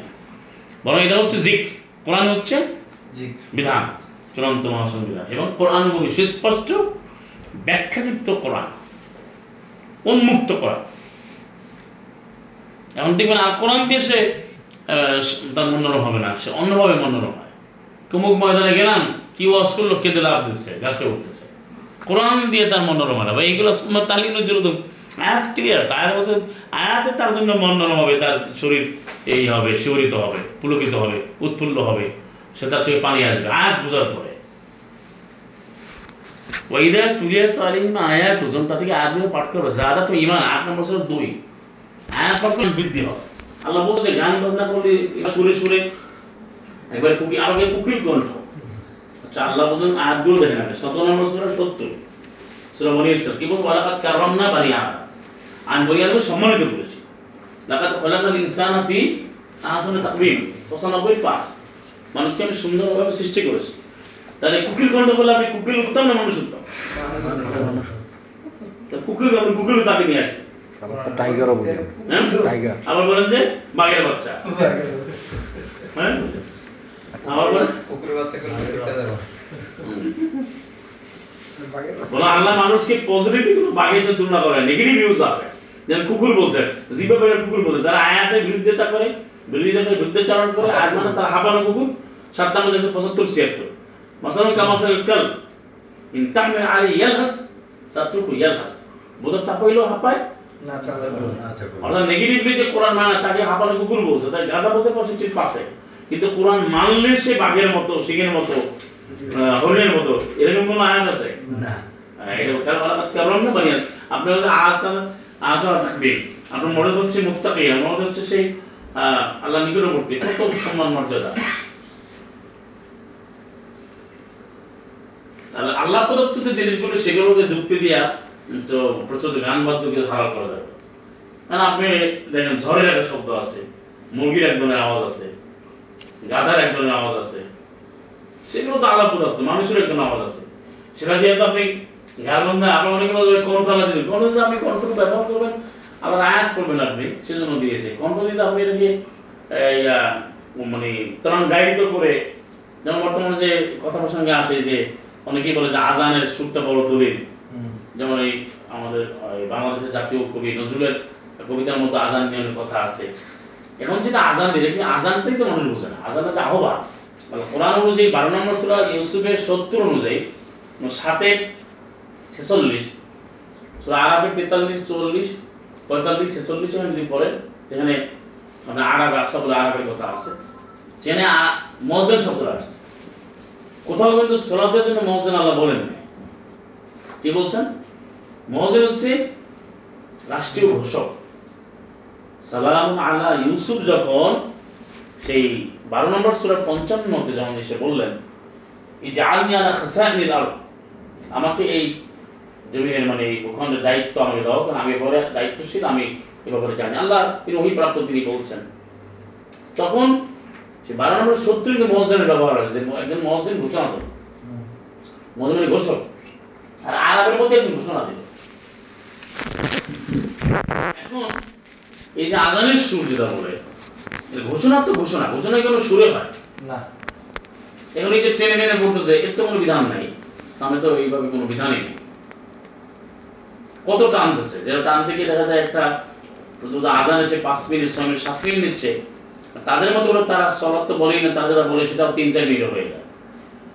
বরং এটা হচ্ছে জিক কোরআন হচ্ছে বিধান চূড়ান্ত মহাসংবিধান। এবং কোরআন বলি সুস্পষ্ট ব্যাখ্যাযুক্ত কোরআন উন্মুক্ত কোরআন। এখন দেখবেন আর কোরআন দিয়ে সে আহ, তার মনোরম হবে না সে অন্যভাবে মনোরম হয়। কুমুক ময়দানে গেলাম কি ওয়াজ করল কেঁদে লাভ দিচ্ছে গাছে উঠতেছে। কোরআন দিয়ে তার মনোরম হয় না। বা এইগুলো তালিম জুলুদুম আয়াত ক্লিয়ার তার বছর আয়াতে তার জন্য মনোরম হবে, তার শরীর এই হবে, শিহরিত হবে, পুলকিত হবে, উৎফুল্ল হবে, সে তার চোখে পানি আসবে, আয়াত বোঝার পরে। ওইদার তুলিয়া তো আলিম আয়াত ওজন তাদেরকে আয়াত দিয়ে পাঠ করবে তো ইমান আট নম্বর বছর দুই। আয়াত পাঠ করলে বৃদ্ধি হবে। আল্লাহ বলছে, গান বাজনা করলে সুরে সুরে, একবার কুকি আরবে কুকিল কণ্ঠ। আচ্ছা আল্লাহ বলেন আয়াতগুলো আপনি শত নম্বর সূরা 70 সূরা ইসরাইল। কি বলব লাকাদ কাররামনা বানি আদম। আমি বনি আদমকে সম্মানিত করেছি। লাকাদ খলাকাল ইনসানা ফি আহসানি তাকবীম 95 পাস মানুষকে আমি সুন্দরভাবে সৃষ্টি করেছি। তাহলে কুকিল কণ্ঠ বলে আপনি কুকিল উত্তম না মানুষ উত্তম? তো কুকিল আপনি কুকিল তাকে নিয়ে আসেন। টাইগারও বলি হ্যাঁ? টাইগার আবার বলেন যে বাঘের বাচ্চা। হ্যাঁ? আবার বলেন। কুকুরের যাব বলো আল্লাহ মানুষকে পজিটিভ কোনো বাঘের সাথে তুলনা করে নেগেটিভ ইউজ আছে। যেমন কুকুর বলছে জিবা বেড়ে কুকুর বলছে যারা আয়াতের বিরুদ্ধেতা করে বিরোধিতা করে বিরুদ্ধাচরণ করে আর মানে তার হাবানো কুকুর সাত দাম দেড়শো পঁচাত্তর ছিয়াত্তর। মাসালাম কামাসাল কাল ইন তাহমিল আলী ইয়ালহাস তাত্রুকু ইয়ালহাস। বোধ চাপাইলেও হাঁপায়? অর্থাৎ নেগেটিভলি যে কোরআন মানে তাকে হাঁপানো কুকুর বলছে। তাই গাদা বসে বসে ঠিক পাশে। কিন্তু কোরআন মানলে সে বাঘের মতো সিংহের মতো হরিণের মতো। এরকম কোনো আয়াত আছে? না। এটা খেয়াল করা কারণ না বানিয়ে? আপনি আসান আসান থাকবেন আপনার মনে হচ্ছে মুক্তাকি মনে হচ্ছে সেই আল্লাহ নিকটবর্তী, কত সম্মান মর্যাদা। তাহলে আল্লাহ প্রদত্ত যে জিনিসগুলো সেগুলোকে যুক্তি দিয়া তো প্রচুর গান বাদ্যকে ধারা করা যাবে। কারণ আপনি দেখেন, ঝড়ের একটা শব্দ আছে, মুরগির এক ধরনের আওয়াজ আছে, গাধার এক ধরনের আওয়াজ আছে। সেগুলো তো আলাপ পদার্থ মানুষের এক ধরনের আওয়াজ আছে। সেটা দিয়ে তো আপনি গান বন্ধে আবার অনেকে বলবে কণ্ঠলা দিন কণ্ঠ আপনি কণ্ঠ ব্যবহার করবেন আবার আয়াত করবেন আপনি সেজন্য দিয়েছে। কণ্ঠ দিতে আপনি এটাকে মানে তরঙ্গায়িত করে যেমন বর্তমানে যে কথা প্রসঙ্গে আসে যে অনেকেই বলে যে আজানের সুরটা বড় দলিল। যেমন এই আমাদের বাংলাদেশের জাতীয় কবি নজরুলের কবিতার মধ্যে আজান নিয়ে কথা আছে। এখন যেটা আজান দিয়ে দেখি আজানটাই তো মানুষ বোঝে না। আজান হচ্ছে আহ্বান। মানে কোরআন অনুযায়ী বারো নম্বর সুরা ইউসুফের সত্তর অনুযায়ী সাতের ছেচল্লিশ। সুরা আরবের তেতাল্লিশ চল্লিশ পঁয়তাল্লিশ, ছেচল্লিশ যদি পড়েন, যেখানে মানে আরব সবগুলো আরবের কথা আছে, যেখানে আ- মসজিদ শব্দ আসছে। কোথাও কিন্তু সোলাতের জন্য মসজিদ আল্লাহ বলেন কি বলছেন? মহাজির হচ্ছে রাষ্ট্রীয় ঘোষক। সালাম আলা ইউসুফ যখন সেই বারো নম্বর সুরা পঞ্চান্নতে যখন এসে বললেন এই যে আলমি আলা খাসানিল আল আমাকে এই জমিনের মানে ভূখণ্ডের দায়িত্ব আমাকে দাও কারণ আমি এবারে দায়িত্বশীল আমি এ ব্যাপারে জানি। আল্লাহ তিনি অভিপ্রাপ্ত তিনি বলছেন। তখন সে বারো নম্বর সত্তর কিন্তু মহাজনের ব্যবহার আছে যে একজন মহাজিন ঘোষণা দেন মহাজনের ঘোষক। আর আরবের মধ্যে একজন ঘোষণা দিল এখন এই যে আদানের সুর যেটা বলে ঘোষণা তো ঘোষণা ঘোষণা কোনো সুরে হয়? না। এখন এই যে টেনে টেনে বলতেছে এর তো কোনো বিধান নাই। ইসলামে তো এইভাবে কোনো বিধানই নেই। কত টানতেছে? যেটা টানতে গিয়ে দেখা যায় একটা যদি আজান এসে পাঁচ মিনিট, ছয় মিনিট, সাত মিনিট নিচ্ছে। তাদের মতো করে তারা সলাপ তো বলেই না, তারা বলে সেটাও তিন, চার মিনিট হয়ে যায়।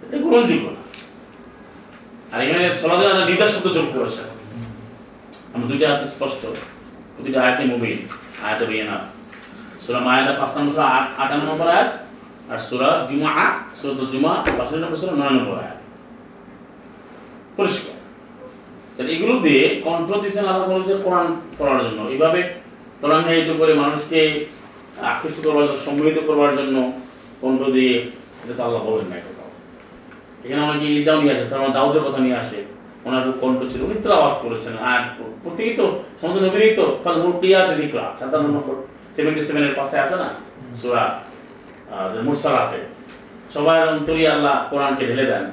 এটা গ্রহণযোগ্য না। আর এখানে আমরা নিদার যোগ করেছে। আমরা দুইটা হাতে স্পষ্ট, প্রতিটা আয়াতে মুবিন, আয়াতে বিয়েনা। সুরা মায়াদা পাঁচ নম্বর, সুরা আট, আটান্ন নম্বর আয়াত, আর সুরা জুমা সুরা জুমা পাঁচশো নম্বর, সুরা নয় নম্বর আয়াত। পরিষ্কার। তাহলে এগুলো দিয়ে কণ্ঠ দিচ্ছেন আল্লাহ বলেছে কোরআন পড়ার জন্য। এইভাবে তরঙ্গায়িত করে মানুষকে আকৃষ্ট করবার জন্য সম্মিলিত করবার জন্য কণ্ঠ দিয়ে এটা আল্লাহ বলেন না কোথাও এখানে অনেকে ইদাও নিয়ে আসে, সালমান দাউদের কথা নিয়ে আসে। ওনার কণ্ঠ ছিল উনি তেলাওয়াত করেছেন। আর প্রত্যেকেই তো সমস্ত নবীরই তো ফাল মুরতিয়াতে দিকরা সাতান্ন নম্বর সেভেন্টি সেভেনের পাশে আছে না? সুরা মুরসালাতে। সবাই অন্তরই আল্লাহ কোরআনকে ঢেলে দেন।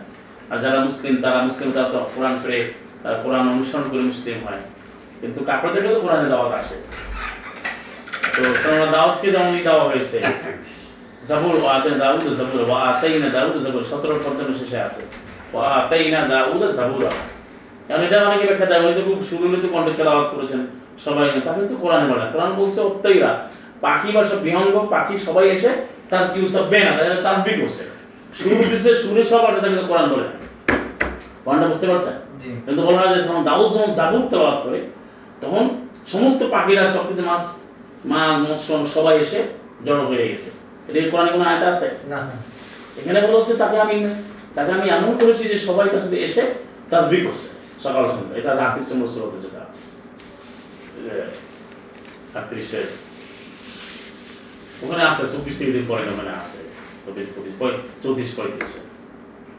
আর যারা মুসলিম, তারা মুসলিম, তারা তো কোরআন করে কোরআন অনুসরণ করে মুসলিম হয়। কিন্তু কাপড়দেরকে তো কোরআনে দাওয়াত আসে। তো সালমান দাওয়াতকে যেমন দেওয়া হয়েছে ও আতে দাউদ আতাইনা দাউদ 17 পর্যন্ত শেষে আছে। আতাইনা দাউদ কারণ এটা ব্যাখ্যা দেয়, উনি তো খুব সুরলিত কণ্ঠে তেলাওয়াত করেছেন সবাই না তাহলে তো কোরআনে বলে কোরআন বলছে অত্যাইরা। পাখি বা সব বিহঙ্গ পাখি সবাই এসে তাসবি উসাব্বে না তাদের তাসবি করছে। সুর দিছে সুরে সব আছে তাকে কোরআন বলে। কোরআনটা বুঝতে পারছেন? কিন্তু বলা হয় যে দাউদ যখন জাবুর তেলাওয়াত করে তখন সমস্ত পাখিরা সব কিছু মাছ মাছ মৎস্য সবাই এসে জড়ো হয়ে গেছে। এটা কোরআনে কোনো আয়াত আছে? না। এখানে বলা হচ্ছে তাকে আমি তাকে আমি এমন করেছি যে সবাই তার সাথে এসে তাসবি করছে সকাল সন্ধ্যা। এটা আটত্রিশ নম্বর সুরতে যেটা আটত্রিশে ওখানে আছে চব্বিশ তিরিশ দিন পরে ওখানে আছে। চব্বিশ পঁচিশ চৌত্রিশ পঁয়ত্রিশ।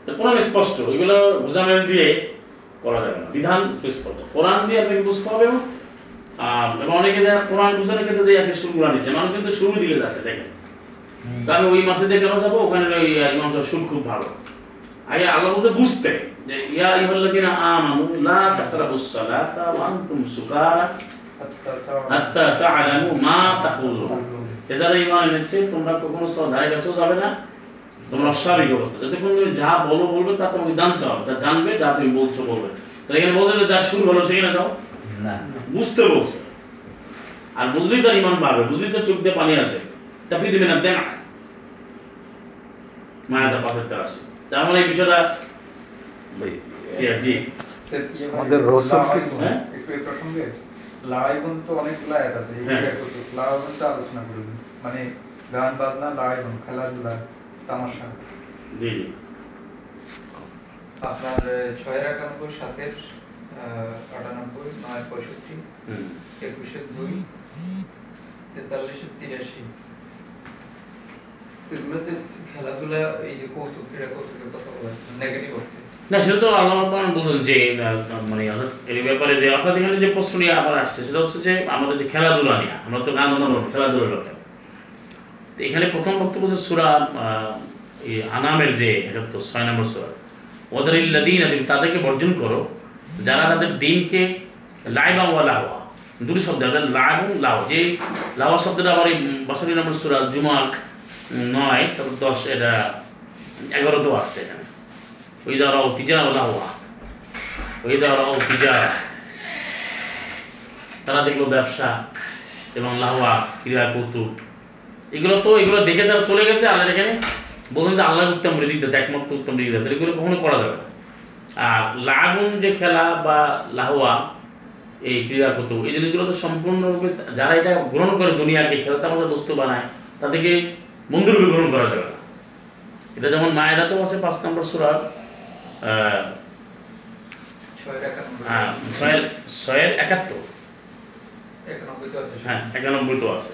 তো কোরআন স্পষ্ট বোঝানোর দিয়ে করা যাবে না। বিধান সুস্পষ্ট কোরআন দিয়ে আপনাকে বুঝতে হবে এবং অনেকে কোরআন বুঝানোর ক্ষেত্রে যে শুরু নিচ্ছে। মানুষ কিন্তু শুরুর দিকে যাচ্ছে দেখেন। ওই মাসে যাব ওখানে ওই ইমাম সাহেব সুর খুব ভালো। আগে আল্লাহ বলছে বুঝতে। যে ইয়া আমানু লা তাকরাবুস সালাতা ওয়া আনতুম সুকারা হাত্তা তা'লামু মা তাকুলুন। এনেছে তোমরা কখনো ধারে কাছেও যাবে না। তোমরা স্বাভাবিক অবস্থা। যতক্ষণ তুমি যা বলো বলবে তা তোমাকে জানতে হবে। তা জানবে যা তুমি বলছো বলবে। তো এখানে বলছে যা শুরু হলো সেখানে যাও। না। বুঝতে বলছে। আর বুঝলেই তার ইমান বাড়বে তো চোখ দিয়ে পানি আসবে। দিবে না দেন পাশের তার আসে তার মানে এই বিষয়টা জি আমাদের রসুল কি- হ্যাঁ? একটু এই প্রসঙ্গে লাইবন তো অনেকগুলো আয়াত আছে। এই হ্যাঁ। লাইবন তো আলোচনা করুন। মানে গান বাজনা লাইবন খেলাধুলা। তামাশা। জি জি। আপনার ছয়ের একানব্বই সাতের আটানব্বই নয় পঁয়ষট্টি হুম। একুশের দুই তেতাল্লিশের তিরাশি। এগুলোতে খেলাধুলা এই যে কৌতুক ক্রীড়া কৌতুকের কথা বলা নেগেটিভ অর্থে। না সেটা তো আল্লাহ পাক বুঝেন যে মানে এই ব্যাপারে যে অর্থাৎ এখানে যে প্রশ্ন নিয়ে আবার আসছে সেটা হচ্ছে যে আমাদের যে খেলাধুলা নিয়ে আমরা তো গান খেলাধুলার ব্যাপারে। এখানে প্রথম বক্তব্য হচ্ছে সুরা আনামের যে একাত্তর ছয় নম্বর সুরা। ওদের ইল্লাদিন আদিম তাদেরকে বর্জন করো, যারা তাদের দিনকে লাইবা ওয়া লাওয়া দুটি শব্দ অর্থাৎ লা এবং লাও যে লাওয়া শব্দটা আবার এই বাষট্টি নম্বর সুরা, জুমার নয়, তারপর দশ, এটা এগারো তো আসছে এখানে। ওই যারা তিজা লাহওয়া। ওই যারা তিজা তারা দেখল ব্যবসা এবং লাহওয়া ক্রীড়া কৌতুক এগুলো তো এগুলো দেখে তারা চলে গেছে আল্লাহ এখানে বলছেন যে আল্লাহ উত্তম রিজিক দেয় একমাত্র উত্তম রিজিক দেয়। এগুলো কখনো করা যাবে না। আর লাগুন যে খেলা বা লাহওয়া এই ক্রীড়া কৌতুক এই জিনিসগুলো তো সম্পূর্ণরূপে যারা এটা গ্রহণ করে দুনিয়াকে খেলা তামাশার বস্তু বানায় তাদেরকে বন্ধুরূপে গ্রহণ করা যাবে না। এটা যেমন মায়েরাতেও আছে পাঁচ নম্বর সুরার ছয়ের একাত্তর। হ্যাঁ একানব্বই তো আছে।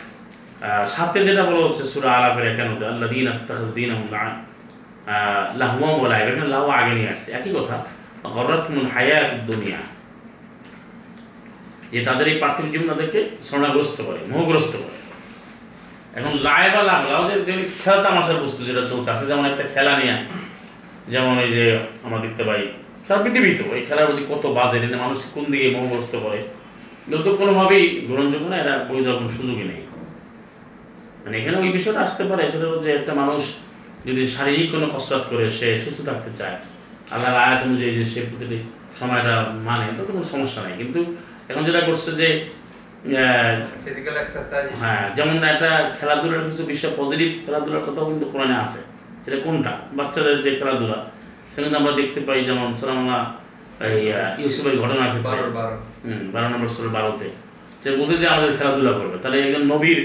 সাথে যেটা বলা হচ্ছে সুরা আলাপের একান্নতে আল্লাহ দিন আত্মাখাদু দিন লাহুয়া বলা এখানে লাহওয়া আগে নিয়ে আসছে। একই কথা গরাতুল হায়াত দুনিয়া, যে তাদের এই পার্থিব জীবন তাদেরকে স্বর্ণাগ্রস্ত করে, মোহগ্রস্ত করে। এখন লায় বা লাভ যে খেলা তামাশার বস্তু যেটা চলছে, আছে যেমন একটা খেলা নিয়ে, যেমন এই যে আমরা দেখতে পাই, সারা পৃথিবী তো, এই খেলার যে কত বাজে, এটা মানুষ কোন দিকে মোহগ্রস্ত করে। এগুলো তো কোনোভাবেই গ্রহণযোগ্য না, এরা দেওয়ার কোনো সুযোগই নেই। মানে এখানে ওই বিষয়টা আসতে পারে সেটা হচ্ছে একটা মানুষ যদি শারীরিক কোনো কসরত করে সে সুস্থ থাকতে চায় আল্লাহর আয়াত অনুযায়ী যে সে প্রতিটি সময়টা মানে তো কোনো সমস্যা নেই। কিন্তু এখন যেটা করছে যে হ্যাঁ যেমন একটা খেলাধুলার কিছু বিষয় পজিটিভ খেলাধুলার কথাও কিন্তু কোরআনে আছে। সেটা কোনটা? বাচ্চাদের যে খেলাধুলা সেটা কিন্তু আমরা দেখতে পাই যেমন সালামা ইউসুফের ঘটনার ক্ষেত্রে। বারো নম্বর ষোলো বারোতে। সে বলছে যে আমাদের খেলাধুলা করবে। তাহলে একজন নবীর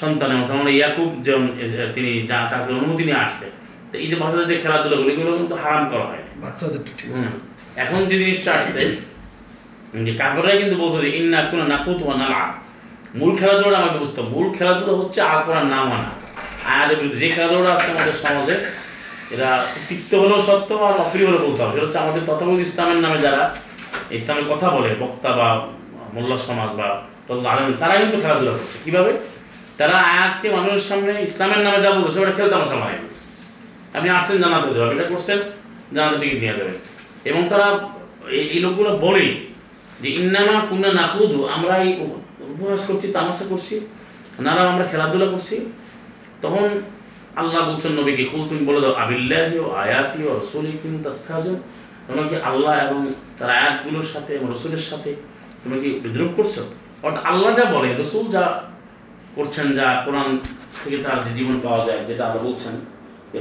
সন্তান এবং যেমন ইয়াকুব যেমন তিনি যা তাকে অনুমতি নিয়ে আসছে। তো এই যে বাচ্চাদের যে খেলাধুলাগুলো এগুলো কিন্তু হারাম করা হয়। বাচ্চাদেরটা ঠিক আছে। এখন যে জিনিসটা আসছে যে কাকরাই কিন্তু বলতো যে ইন্না কোনো নাকুত ওয়া নালা মূল খেলাধুলাটা আমাকে বুঝতে হবে। মূল খেলাধুলা হচ্ছে আর কোরআন না মানা। আয়াদের বিরুদ্ধে যে খেলাধুলাটা আছে আমাদের সমাজে এরা তিক্ত হলেও সত্য আর অপ্রিয় হলেও বলতে হবে। সেটা হচ্ছে আমাদের তথাকথিত ইসলামের নামে যারা ইসলামের কথা বলে বক্তা বা মোল্লা সমাজ বা আলম তারা কিন্তু খেলাধুলা করছে। কীভাবে? তারা আয়াতকে মানুষের সামনে ইসলামের নামে যা বলছে সেটা খেলতে আমার সামনে আপনি আসছেন, জানাতে যাবেন। এটা করছেন, জানাতে টিকিট নিয়ে যাবেন। এবং তারা এই লোকগুলো বলেই যে, ইন্নামা কুন্না নাকুদু আমরা এই উপহাস করছি, তামাশা করছি নারা আমরা খেলাধুলা করছি। তখন আল্লাহ বলছেন নবীকে, কুল তুমি বলে দাও, আবিল্লাহি ও আয়াতি ও রসুলি কিন্তু তাস্তাহাজন তোমরা কি আল্লাহ এবং তার আয়াতগুলোর সাথে এবং রসুলের সাথে তুমি কি বিদ্রুপ করছ? অর্থাৎ আল্লাহ যা বলে, রসুল যা করছেন যা কোরআন থেকে তার যে জীবন পাওয়া যায়, যেটা আল্লাহ বলছেন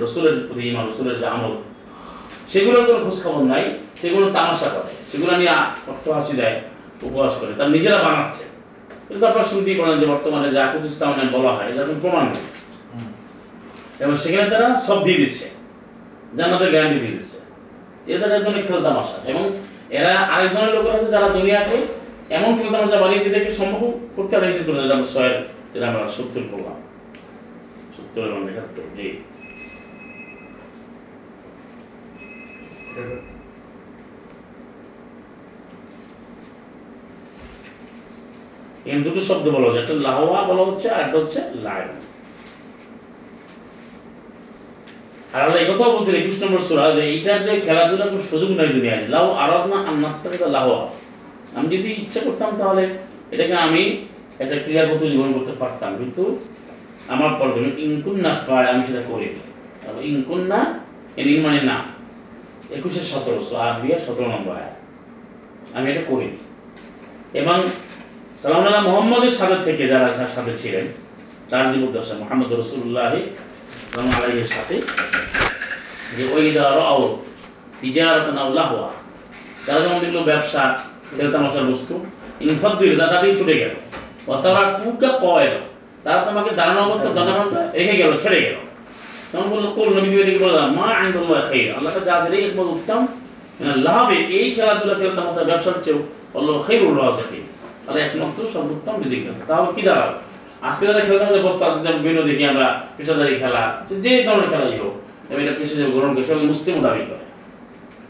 রসুলের প্রতি ইমান, রসুলের যে আমল, সেগুলোর কোনো খোঁজখবর নাই, সেগুলো তামাশা করে, সেগুলো নিয়ে হাসি দেয়, উপহাস করে, তার নিজেরা বানাচ্ছে। এটা তো আপনারা শুনতেই করেন যে বর্তমানে যা ইসলামে বলা হয়, এটা কোনো প্রমাণ নেই। এবং সেখানে তারা সব দিয়ে দিচ্ছে, জান্নাতের গ্যারান্টি দিয়ে দিচ্ছে। এটা একজন খেল তামাশা। এবং এরা আরেক ধরনের লোক আছে যারা দুনিয়াকে এমন খেল তামাশা বানিয়েছে দেখে সম্ভব করতে এসে করে ছয়ের আমরা সত্তর করলাম সত্তর এবং একাত্তর, জি। দুটো শব্দ বলা হচ্ছে একটা লাহওয়া বলা হচ্ছে আর একটা হচ্ছে লাইন আর এই কথাও একুশ নম্বর সুরা যে এইটার যে খেলাধুলার কোনো সুযোগ নাই দুনিয়ায় লাউ আরাধনা আন্নাত থেকে লাহওয়া। আমি যদি ইচ্ছা করতাম তাহলে এটাকে আমি একটা ক্রিয়াগত জীবন করতে পারতাম। কিন্তু আমার পর্যন্ত ইনকুন্না পায় আমি সেটা করি ইনকুন্না এর মানে না। একুশের সতেরো সো আর বিয়ার সতেরো নম্বর আয়াত। আমি এটা করিনি এবং সালাম মোহাম্মদের সাথে থেকে যারা সাথে ছিলেন, তার জীবদ্দশা মোহাম্মদ রসুল্লাহ আলাইয়ের সাথে যে ওই রাও তিজারাত নাউল্লাহ তারা যেমন দেখল ব্যবসা খেল তামাশার বস্তু। ইনফাদ্দুর তাতেই ছুটে গেল। ও তারা কুকা কয়েল। তারা তোমাকে দাঁড়ানো অবস্থা দাঁড়ানো রেখে গেল ছেড়ে গেল। তখন বলল কোন নবী দিকে বললাম মা আইন্দুল্লাহ খাইর। আল্লাহ যা আছে রে একবার উত্তম লাভে এই খেলাধুলা খেল তামাশা ব্যবসার চেয়েও বলল খেরুল্লাহ সাকিব তাহলে একমাত্র সর্বোত্তম রিজিক। তাহলে কি দাঁড়াল? আজকে যারা খেলতে আমাদের বসতে আছে যেমন বিভিন্ন দেখি আমরা পেশাদারি খেলা যে- ধরনের খেলাই হোক তবে এটা পেশা গ্রহণ করে সবাই মুসলিম দাবি করে।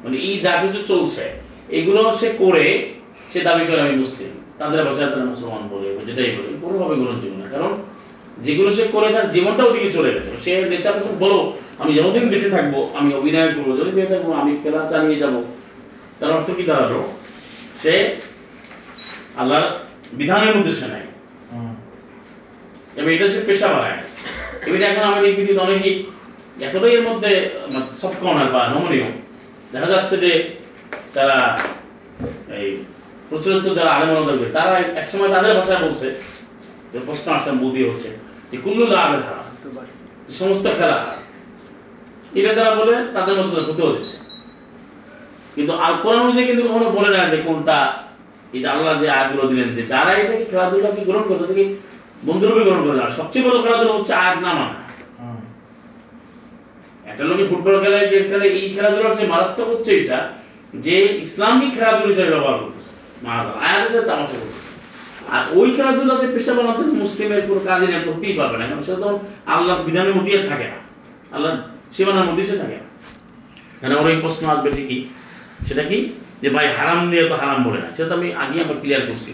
মানে এই যা কিছু চলছে এগুলো সে করে সে দাবি করে আমি মুসলিম। তাদের ভাষায় তারা মুসলমান বলে যেটাই বলে কোনোভাবে গ্রহণযোগ্য না। কারণ যেগুলো সে করে তার জীবনটা ওদিকে চলে গেছে। সে নেশা পেশা বলো আমি যতদিন বেঁচে থাকব আমি অভিনয় করব যদি বেঁচে থাকব আমি খেলা চালিয়ে যাব। তার অর্থ কি দাঁড়াল? সে আল্লাহর বিধানের মধ্যে সে নাই। হুম। এবং এটা সে পেশা বানায় এবার এখন আমাদের পৃথিবীতে অনেকেই এতটাই এর মধ্যে সফট কর্নার বা নমনীয় দেখা যাচ্ছে যে তারা এই প্রচলিত যারা আলেমন দেখবে তারা একসময় তাদের ভাষায় বলছে যে প্রশ্ন আসছে বুদ্ধি হচ্ছে। যে কুল্লু আলের হারা সমস্ত খেলা। এটা তারা বলে তাদের মধ্যে হতেও দিচ্ছে কিন্তু আল কোরআন অনুযায়ী কিন্তু কখনো বলে না যে কোনটা এই যে আল্লাহ যে আয়াতগুলো দিলেন যে যারা এটাকে খেলাধুলাকে গ্রহণ করে তাদেরকে বন্ধুরূপে গ্রহণ করে না। সবচেয়ে বড় খেলাধুলা হচ্ছে আয়াত না মানা। একটা লোকে ফুটবল খেলায় ক্রিকেট খেলে এই খেলাধুলার হচ্ছে মারাত্মক হচ্ছে এটা যে ইসলামিক খেলাধুলা হিসেবে ব্যবহার করতেছে। তামাশা করতেছে আর ওই খেলাধুলাতে পেশা বানাতে মুসলিমের কোনো কাজে নেই করতেই পারবে না। কারণ সেটা তো আল্লাহর বিধানের মধ্যে আর থাকে না। আল্লাহর সীমানার মধ্যে সে থাকে না। কেন ওই প্রশ্ন আসবে ঠিকই। সেটা কি? যে ভাই হারাম দিয়ে তো হারাম বলে না। সেটা তো আমি আগে আমার ক্লিয়ার করছি।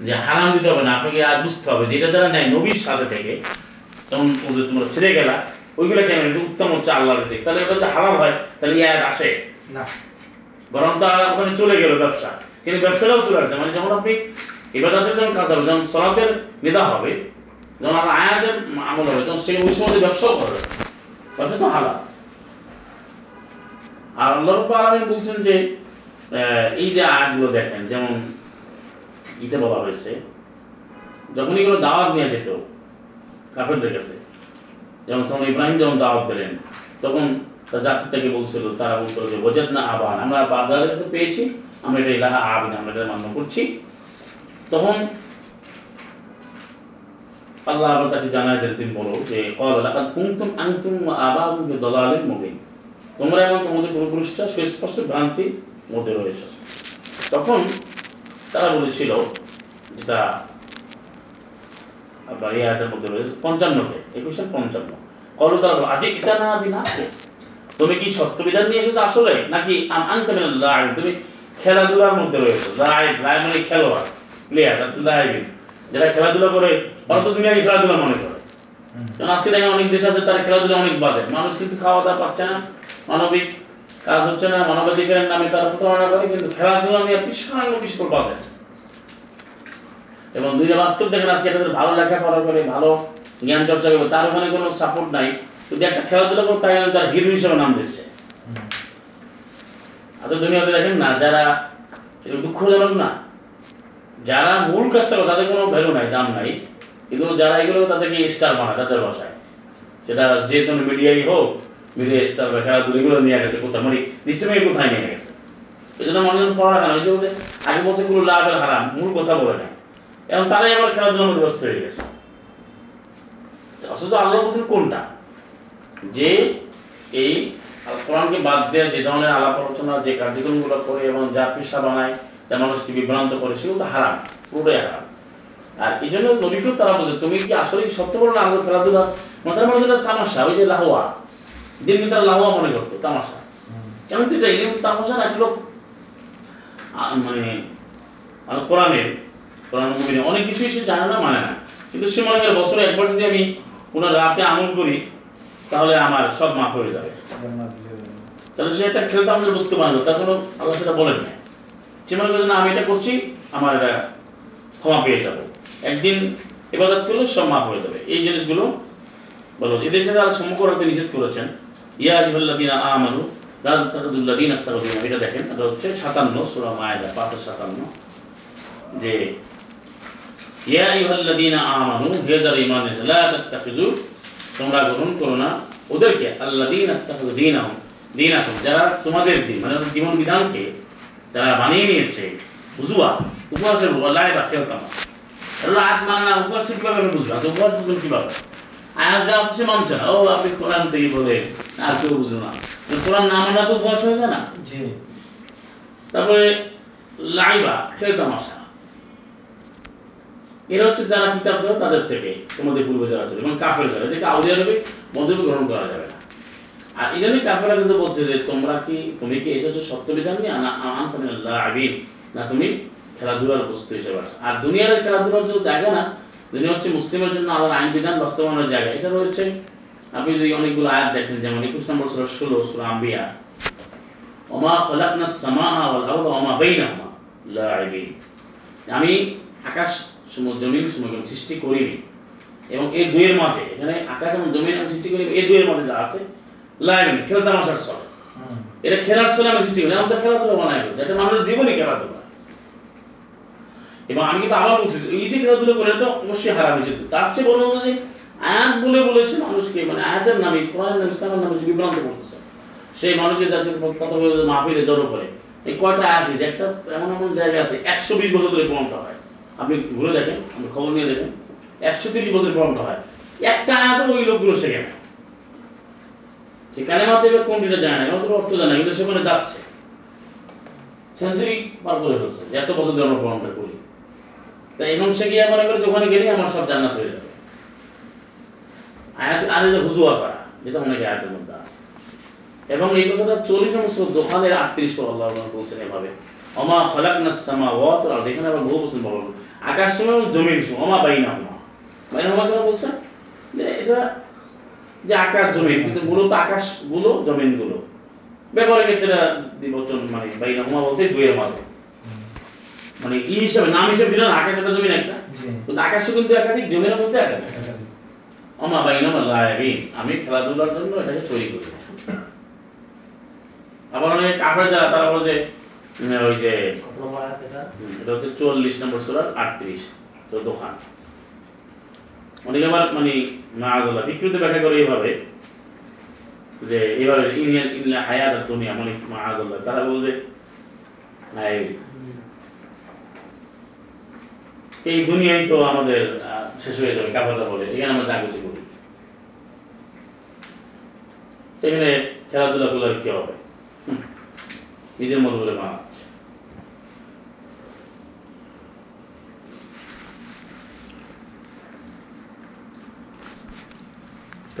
যে হারাম দিতে হবে না। আপনাকে আজ বুঝতে হবে যেটা যারা নেয় নবীর সাথে থেকে তখন ওদের তোমরা ছেড়ে গেলা। ওইগুলো কেন উত্তম হচ্ছে আল্লাহর রিজিক তাহলে ওটা যদি হারাম হয়। তাহলে ইয়ে আর আসে? না। বরং তা ওখানে চলে গেল ব্যবসা। কিন্তু ব্যবসাটাও চলে আসে মানে যেমন আপনি এবাদাতের যখন কাজ হবে যখন সলাতের নিদা হবে যখন আপনার আয়াতের আমল হবে, তখন সে ওই সময় ব্যবসাও করবে ব্যবসা তো হালা আর আল্লাহ আলামিন বলছেন যে এই যে আয়াতগুলো দেখেন, যেমন ইতে বলা হয়েছে যখন এগুলো দাওয়াত নিয়ে যেত কাফেরদের কাছে, যেমন তখন ইব্রাহিম যখন দাওয়াত দিলেন, তখন তার জাতি থেকে বলছিল, তারা বলছিল যে ওজাদ না আবার আমরা বাগদাদের কাছে পেয়েছি আমরা এটা ইলাহা আবিন আমরা এটা মান্য করছি। তখন আল্লাহ আবার তাকে জানায় দিলেন তুমি বলো যে কল লাকাদ কুনতুম আনতুম ওয়া আবাউকুম মুবিন। তোমরা এবং তোমাদের পূর্বপুরুষরা সুস্পষ্ট ভ্রান্তির মধ্যে রয়েছে। তখন তারা বলেছিল যেটা আপনার এই আয়াতের মধ্যে রয়েছে পঞ্চান্নতে একুশে পঞ্চান্ন। কল তারা বলো, আজে ইতা না তুমি কি সত্যবিধান নিয়ে এসেছ আসলে? নাকি আনতে তুমি খেলাধুলার মধ্যে রয়েছো। লাইভ লাইভ মানে খেলোয়াড় প্লেয়ার লাইভিং যারা খেলাধুলা করে, ওরা তো দুনিয়াকে খেলাধুলা মনে করে। কারণ আজকে দেখেন অনেক দেশ আছে, তারা খেলাধুলা অনেক বাজে। মানুষ কিন্তু খাওয়া দাওয়া পাচ্ছে না, মানবিক কাজ হচ্ছে না, মানবাধিকারের নামে তারা প্রতারণা করে, কিন্তু খেলাধুলা নিয়ে বিশাল বিশাল বাজে। এবং দুইটা বাস্তব দেখেন আজকে তাদের ভালো লেখাপড়া করে, ভালো জ্ঞান চর্চা করবে তার ওখানে কোনো সাপোর্ট নাই। যদি একটা খেলাধুলা করে তাই তার হিরো হিসেবে নাম দিচ্ছে। আচ্ছা দুনিয়াতে দেখেন না, যারা দুঃখজনক না, যারা মূল কাজটা তাদের কোনো ভ্যালু নাই, দাম নাই। কিন্তু যারা, এগুলো তাদেরকে স্টার বানায়, তাদের ভাষায় সেটা যে কোনো মিডিয়াই হোক মিডিয়া স্টার বা খেলাধুলা, এগুলো নিয়ে গেছে কোথায় মানে নিশ্চয়ই কোথায় নিয়ে গেছে। এই জন্য মানুষজন পড়ালেখা ওই যে আগে বলছে কোনো লাভ আর হারাম, মূল কথা বলে না এবং তারাই আবার খেলাধুলার মধ্যে ব্যস্ত হয়ে গেছে। অথচ আল্লাহ বলছেন কোনটা? যে এই কোরআনকে বাদ দেওয়া যে ধরনের আলাপ আলোচনা, যে কার্যক্রমগুলো করে এবং যা পেশা বানায়, যা মানুষকে বিভ্রান্ত করে, সেগুলো হারাম, পুরোটাই হারাম। আর এই জন্য নবীকেও তারা বলছে, তুমি কি আসলে সত্য বলো না? আল্লাহ খেলাধুলা মাথার একটা তামাশা, ওই যে লাহোয়া। দিনকে তারা লাহোয়া মনে করতো, তামাশা। কেন তুই চাই তামাশা না ছিল? মানে মানে কোরআনের, কোরআন মুবিনে অনেক কিছুই সে জানে না মানে না। কিন্তু সে মনে করে, বছরে একবার যদি আমি কোনো রাতে আমল করি, তাহলে আমার সব মাফ হয়ে যাবে। তাহলে সে এটা খেলতে আমাদের বুঝতে পারে না কোনো আল্লাহ সেটা বলেন না সে মনে করছে, না, আমি এটা করছি, আমার এটা ক্ষমা পেয়ে যাব। একদিন ইবাদত করলে সব মাফ হয়ে যাবে। এই জিনিসগুলো বলো। এদের ক্ষেত্রে আল্লাহ সম্মুখ রাখতে নিষেধ করেছেন, ইয়া আমানু, লা তাত্তাখিযুল্লাযীনা ইত্তাখাযুনা এটা দেখেন, এটা হচ্ছে 57 সূরা মায়েদা 557 যে, ইয়া আইয়ুহাল্লাযীনা আমানু, হে যারা তাত্তাখিযু, তোমরা গ্রহণ করো না। ওদেরকে, আল্লাযীনা ইত্তাখাযু দীনাহুম দীনাকুম যারা তোমাদের দিন মানে জীবন বিধানকে যারা বানিয়ে নিয়েছে বুঝুয়া উপবাসের লাই বা খেলতাম রাত মানে না উপবাসটা কীভাবে বুঝব? আচ্ছা উপবাস বুঝবেন কীভাবে? আয়াত যা সে মানছে না। ও আপনি কোরআন থেকে বলে আর কেউ বুঝলো না। কোরআন না মানা তো উপবাস হয়ে যায় না? জি। তারপরে লাইবা খেল তামাশা। এরা হচ্ছে যারা কিতাব দেয় তাদের থেকে তোমাদের পূর্বে যারা ছিল এবং কাফের যারা। এদেরকে আউলিয়া রবে মধ্যে গ্রহণ করা যাবে না। আর এই কাফেরা কিন্তু বলছে যে তোমরা কি, তুমি কি এসেছ নিয়ে? না না, তুমি খেলাধুলার বস্তু হিসেবে আর দুনিয়ার খেলাধুলার যে জায়গা না, দুনিয়া হচ্ছে মুসলিমের জন্য আইন বিধান, বাস্তবায়নের জায়গা। এটা রয়েছে। আপনি যদি অনেকগুলো আয়াত দেখেন, যেমন একুশ নম্বর সুরা ষোলো, সুরা আম্বিয়া। ওমা খলাকনা সামা ওয়াল আরদ ওমা আমি আকাশ জমিন সমুদ্র সৃষ্টি করিনি। এবং এই দুয়ের মাঝে, এখানে আকাশ এবং জমিন আমি সৃষ্টি করি এই দুয়ের মাঝে যা আছে লাইবিন খেলা তামাশার ছলে। এটা খেলার ছলে আমি সৃষ্টি করি আমাদের খেলাধুলা এটা মানুষের জীবনই খেলাধুলা এবং আমি কিন্তু আবার বলছি এই যে খেলাধুলা করে তো অবশ্যই হারাম হয়েছে। তার চেয়ে বড় হচ্ছে যে আয়াত বলে বলেছে মানুষকে মানে আয়াতের নামে কোরআন নামে ইসলামের নামে বিভ্রান্ত করতেছে সেই মানুষের যাচ্ছে কথা বলে মাহফিলে জড়ো করে এই কয়টা আসে যে একটা এমন এমন জায়গা আছে একশো বিশ বছর ধরে প্রমাণটা হয়। আপনি ঘুরে দেখেন আপনি খবর নিয়ে দেখেন একশো তিরিশ বছর প্রমাণটা হয়। একটা আয়াত ওই লোকগুলো শেখে না। সে কালেমাতে এবার কোনটিটা জানে না ওদের অর্থ জানে কিন্তু সেখানে যাচ্ছে। সেঞ্চুরি পার করে ফেলছে, যে এত বছর ধরে আমরা প্রমাণটা করি। তাই এবং সে গিয়ে মনে করে যে ওখানে গেলে আমার সব জান্নাত হয়ে যাবে। আয়াত আয়াতে হুজুয়া করা, যেটা অনেকে আয়াতের মধ্যে আছে। এবং এই কথাটা চল্লিশ নম্বর দোকানের আটত্রিশ আল্লাহ বলছেন এভাবে অমা খলাক না সামা ওয়াত আর এখানে আবার বহু বছর বলুন আকাশ সময় জমিন সময় অমা বাইনা হুমা বাইনা হুমা কেন বলছেন যে এটা যে আকাশ জমিন কিন্তু মূলত আকাশগুলো জমিনগুলো ব্যবহারের ক্ষেত্রে বিবচন মানে বাইনা হুমা বলতে দুয়ের মাঝে। মানে ই হিসাবে নাম হিসাবে দিলেন আকাশ একটা জমিন একটা। কিন্তু আকাশে কিন্তু একাধিক জমির মধ্যে একাধিক। অমা আমি খেলাধুলার জন্য এটাকে তৈরি করি। আবার অনেক কাফের যারা তারা বলে যে ওই যে এটা? হচ্ছে চুয়াল্লিশ নম্বর সুরার আটত্রিশ চোদ্দ খান। অনেকে আবার মানে বিকৃত ব্যাখ্যা করে এইভাবে যে ইনলা হায়াত মানে তারা এই দুনিয়ায় তো আমাদের শেষ হয়ে যাবে বলে এখানে আমরা করি। এখানে খেলাধুলা করলে কি হবে? নিজের মতো বলে বানাচ্ছে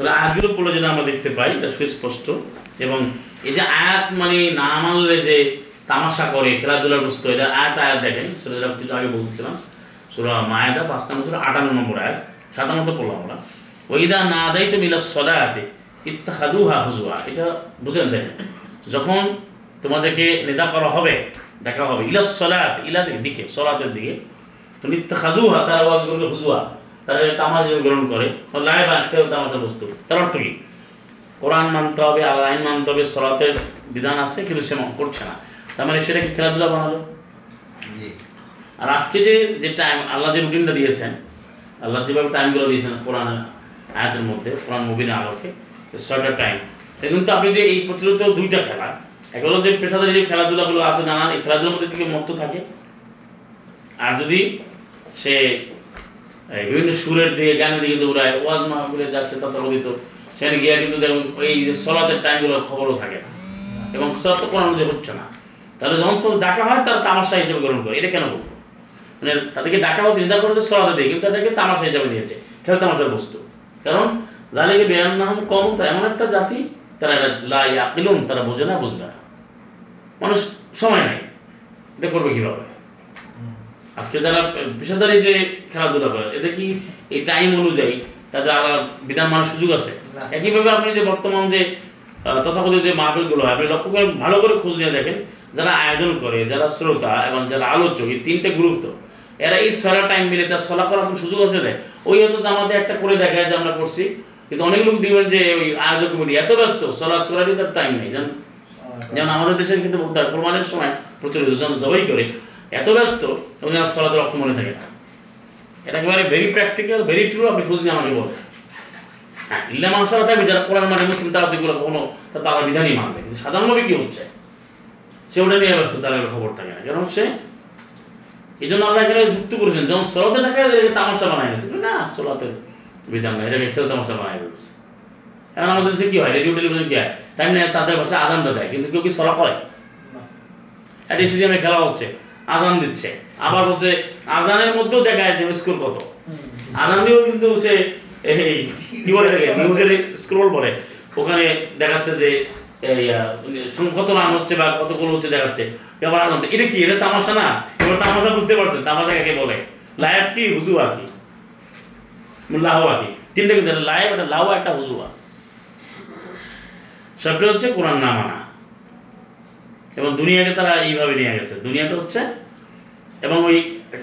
তাহলে আয়াতগুলো পড়লে যেটা আমরা দেখতে পাই, এটা সুস্পষ্ট। এবং এই যে আয়াত মানে না মানলে যে তামাশা করে, খেলাধুলার বস্তু, এটা আয়াত আয়াত দেখেন সেটা যেটা কিছু আগে বলছিলাম, সুরা মায়াদা, পাঁচ নম্বর, সুরা আটান্ন নম্বর আয়াত, সাধারণত পড়লাম আমরা। ওইদা না দেয় তো মিলা সদায়াতে ইত্তাহাদুহা হুজুয়া এটা বুঝেন দেখেন যখন তোমাদেরকে নেদা করা হবে, দেখা হবে, ইলা সলাত ইলা দিকে সলাতের দিকে তো নিত্য খাজুহা তারা হুজুয়া তারা তামাজা গ্রহণ করে লাই বা খেল তামাশা বস্তু। তার অর্থ কি? কোরআন মানতে হবে আর আইন মানতে হবে সলাতের বিধান আছে কিন্তু সে করছে না। তার মানে সেটা কি খেলাধুলা বানালো? আর আজকে যে যে টাইম আল্লাহ যে রুটিনটা দিয়েছেন আল্লাহ যেভাবে টাইমগুলো দিয়েছেন কোরআন আয়াতের মধ্যে কোরআন মুবিনের আলোকে ছয়টা টাইম কিন্তু আপনি যে এই প্রচলিত দুইটা খেলা এক হলো যে পেশাদারি যে খেলাধুলাগুলো আছে নানান এই খেলাধুলার মধ্যে থেকে মত্ত থাকে আর যদি সে বিভিন্ন সুরের দিকে, গানের দিকে দৌড়ায়, ওয়াজ মাহফিলে যাচ্ছে, তথাকথিত। সেখানে গিয়ে কিন্তু দেখুন, এই যে সলাতের টাইমগুলো খবরও থাকে না। এবং সলাৎ তো কোরআন যে হচ্ছে না। তাহলে যখন সব ডাকা হয়, তারা তামাশা হিসেবে গ্রহণ করে। এটা কেন বলব? মানে তাদেরকে ডাকা হচ্ছে চিন্তা করেছে সলাতে দিয়ে, কিন্তু তাদেরকে তামাশা হিসেবে নিয়েছে। খেল তামাশার বস্তু। কারণ জালিকে বেয়ান নাম কম তারা এমন একটা জাতি, তারা এটা লা ইয়াকিলুন, তারা বোঝে না, বুঝবে না। মানুষ সময় নেই এটা করবে কীভাবে? আজকে যারা পেশাদারি যে খেলাধুলা করে এদের কি এই টাইম অনুযায়ী তাদের আলাদা বিধান মানার সুযোগ আছে? একইভাবে আপনি যে বর্তমান যে তথাকথিত যে মাহফিলগুলো হয় আপনি লক্ষ্য করে ভালো করে খোঁজ নিয়ে দেখেন যারা আয়োজন করে যারা শ্রোতা এবং যারা আলোচক এই তিনটে গ্রুপ তো এরা এই ছয়টা টাইম মিলে তার সলা করার কোনো সুযোগ আছে দেয় ওই হয়তো জামাতে একটা করে দেখায় যে আমরা করছি কিন্তু অনেক লোক দেখবেন যে ওই আয়োজক কমিটি এত ব্যস্ত সলাৎ করারই তার টাইম নেই যেমন যেমন আমাদের দেশে কিন্তু কোরবানের সময় প্রচলিত যখন জবাই করে এত ব্যস্ত এবং আর সলাতে রক্ত মনে থাকে না। এটা একেবারে ভেরি প্র্যাকটিক্যাল ভেরি ট্রু আপনি খোঁজ নিয়ে আমাকে বলেন। হ্যাঁ ইল্লা মাসালা থাকবে যারা কোরআন মানে মুসলিম তারা দিকগুলো কখনো তারা বিধানই মানবে। কিন্তু সাধারণভাবে কি হচ্ছে? সে ওটা নিয়ে ব্যস্ত তার খবর থাকে না। কারণ সে এই জন্য আল্লাহ এখানে যুক্ত করেছেন যখন সলাতে থাকে এটাকে তামাশা বানায় গেছে না সলাতে বিধান না এটাকে খেল তামাশা বানায় গেছে এখন আমাদের দেশে কি হয় রেডিও টেলিভিশন কি হয়? টাইম নেই তাদের ভাষায় আজানটা দেয় কিন্তু কেউ কি সলা করে? একটা স্টেডিয়ামে খেলা হচ্ছে আজান দিচ্ছে। আবার হচ্ছে আজানের মধ্যেও দেখা যাচ্ছে স্কোর কত। আজান দিয়েও কিন্তু সে, এই কি বলে এটাকে নিউজের স্ক্রোল বলে। ওখানে দেখাচ্ছে যে কত রান হচ্ছে বা কত গোল হচ্ছে দেখাচ্ছে। এবার আজান এটা কি? এটা তামাশা না? এবার তামাশা বুঝতে পারছেন? তামাশা কাকে বলে? লাইভ কি? হুজুয়া কি? লাহওয়া কি? তিনটা কিন্তু লাইভ একটা লাহওয়া একটা হুজুয়া সবটা হচ্ছে কোরআন না মানা। এবং দুনিয়াকে তারা এইভাবে নিয়ে গেছে। দুনিয়াটা হচ্ছে, এবং ওই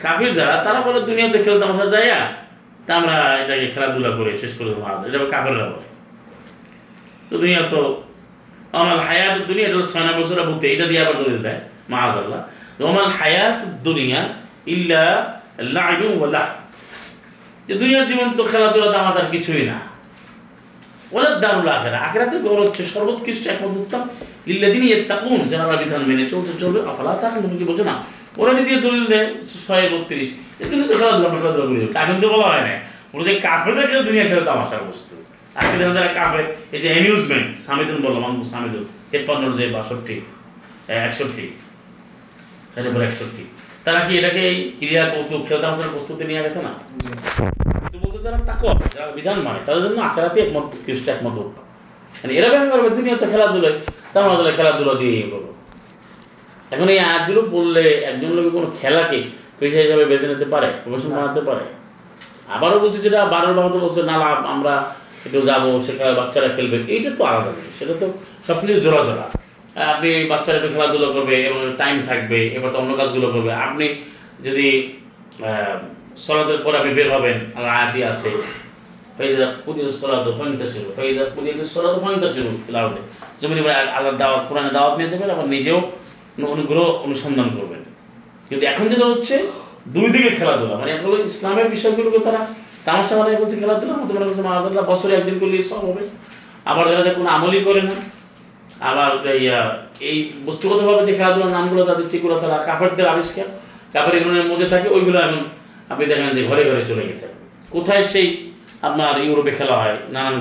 কাফির যারা, তারা বলে দুনিয়াতে খেল তামাশা যায় তা আমরা এটাকে খেলাধুলা করে শেষ করে দেবো আজ এটা কাফেররা বলে। তো দুনিয়া তো আমার হায়াত দুনিয়া, এটা ছয় বছর ভুক্তি এটা দিয়ে আবার দলিল দেয় মাহাজ আল্লাহ আমার হায়াত দুনিয়া ইল্লা লাইবু ওয়ালা যে দুনিয়ার জীবন তো খেলাধুলা তামাজ আর কিছুই না। ওরা দারুল আখেরা আখেরাতে গৌর হচ্ছে সর্বোৎকৃষ্ট একমত উত্তম যারা বিধান মেনে চলতে চলবে, আফালা তুমি কি বোঝো না। ওরা নিজে দলিল দেয়, ছয়, বত্রিশ। তো খেলাধুলা খেলাধুলা করি। তা কিন্তু বলা হয় না ওরা যে দুনিয়া খেলে তামাশার বস্তু আজকে দেখা যারা কাফের, এই যে অ্যামিউজমেন্ট বললাম আমি সামিদুল তেপ্পান্নর যে বাষট্টি একষট্টি। বলে একষট্টি। তারা কি এটাকে এই ক্রিয়া কৌতুক খেল তামাশার প্রস্তুতি নিয়ে গেছে না? কিন্তু বলছে যারা যারা বিধান মানে তাদের জন্য আখেরাতে একমত খ্রিস্ট একমত মানে এরা ব্যায়াম করবে, দুনিয়াতে খেলাধুলায়। তারা তাহলে খেলাধুলা দিয়ে করব এখন এই আয়াতগুলো পড়লে একজন লোক কোনো খেলাকে পেশা হিসাবে বেছে নিতে পারে প্রফেশন বানাতে পারে? আবারও বলছি যেটা বারো বারোতে বলছে না লাভ আমরা একটু যাব সেখানে বাচ্চারা খেলবে। এইটা তো আলাদা জিনিস সেটা তো সব কিছু জোড়া জোড়া আপনি বাচ্চারা একটু খেলাধুলা করবে এবং টাইম থাকবে এবার তো অন্য কাজগুলো করবে। আপনি যদি সলাদের পরে আপনি বের হবেন আয়াতি আছে। ফাইদা কুদিয়াস সালাতু ফান্তাশিরু ফাইদা কুদিয়াস সালাতু ফান্তাশিরু তিলাওয়াতে জমিনে ভাই আল্লাহর দাওয়াত, কোরআনের দাওয়াত নিয়ে যাবেন আবার নিজেও অনু- অনুগ্রহ অনুসন্ধান করবেন। কিন্তু এখন যেটা হচ্ছে, দুই দিকে খেলাধুলা। মানে এখন ইসলামের বিষয়গুলোকে তারা তামাশা বানায় করছে খেলাধুলা মতো মনে করছে মাহাজাল্লাহ বছরে একদিন করলে সব হবে। আবার দেখা যায় কোনো আমলই করে না, আবার এই বস্তুগতভাবে যে খেলাধুলার নামগুলো তাদের যেগুলো তারা কাপড়দের আবিষ্কার কাপড় এগুলোর মধ্যে থাকে, ওইগুলো এখন আপনি দেখেন যে ঘরে ঘরে চলে গেছে। কোথায় সেই আপনার ইউরোপে খেলা হয় নানান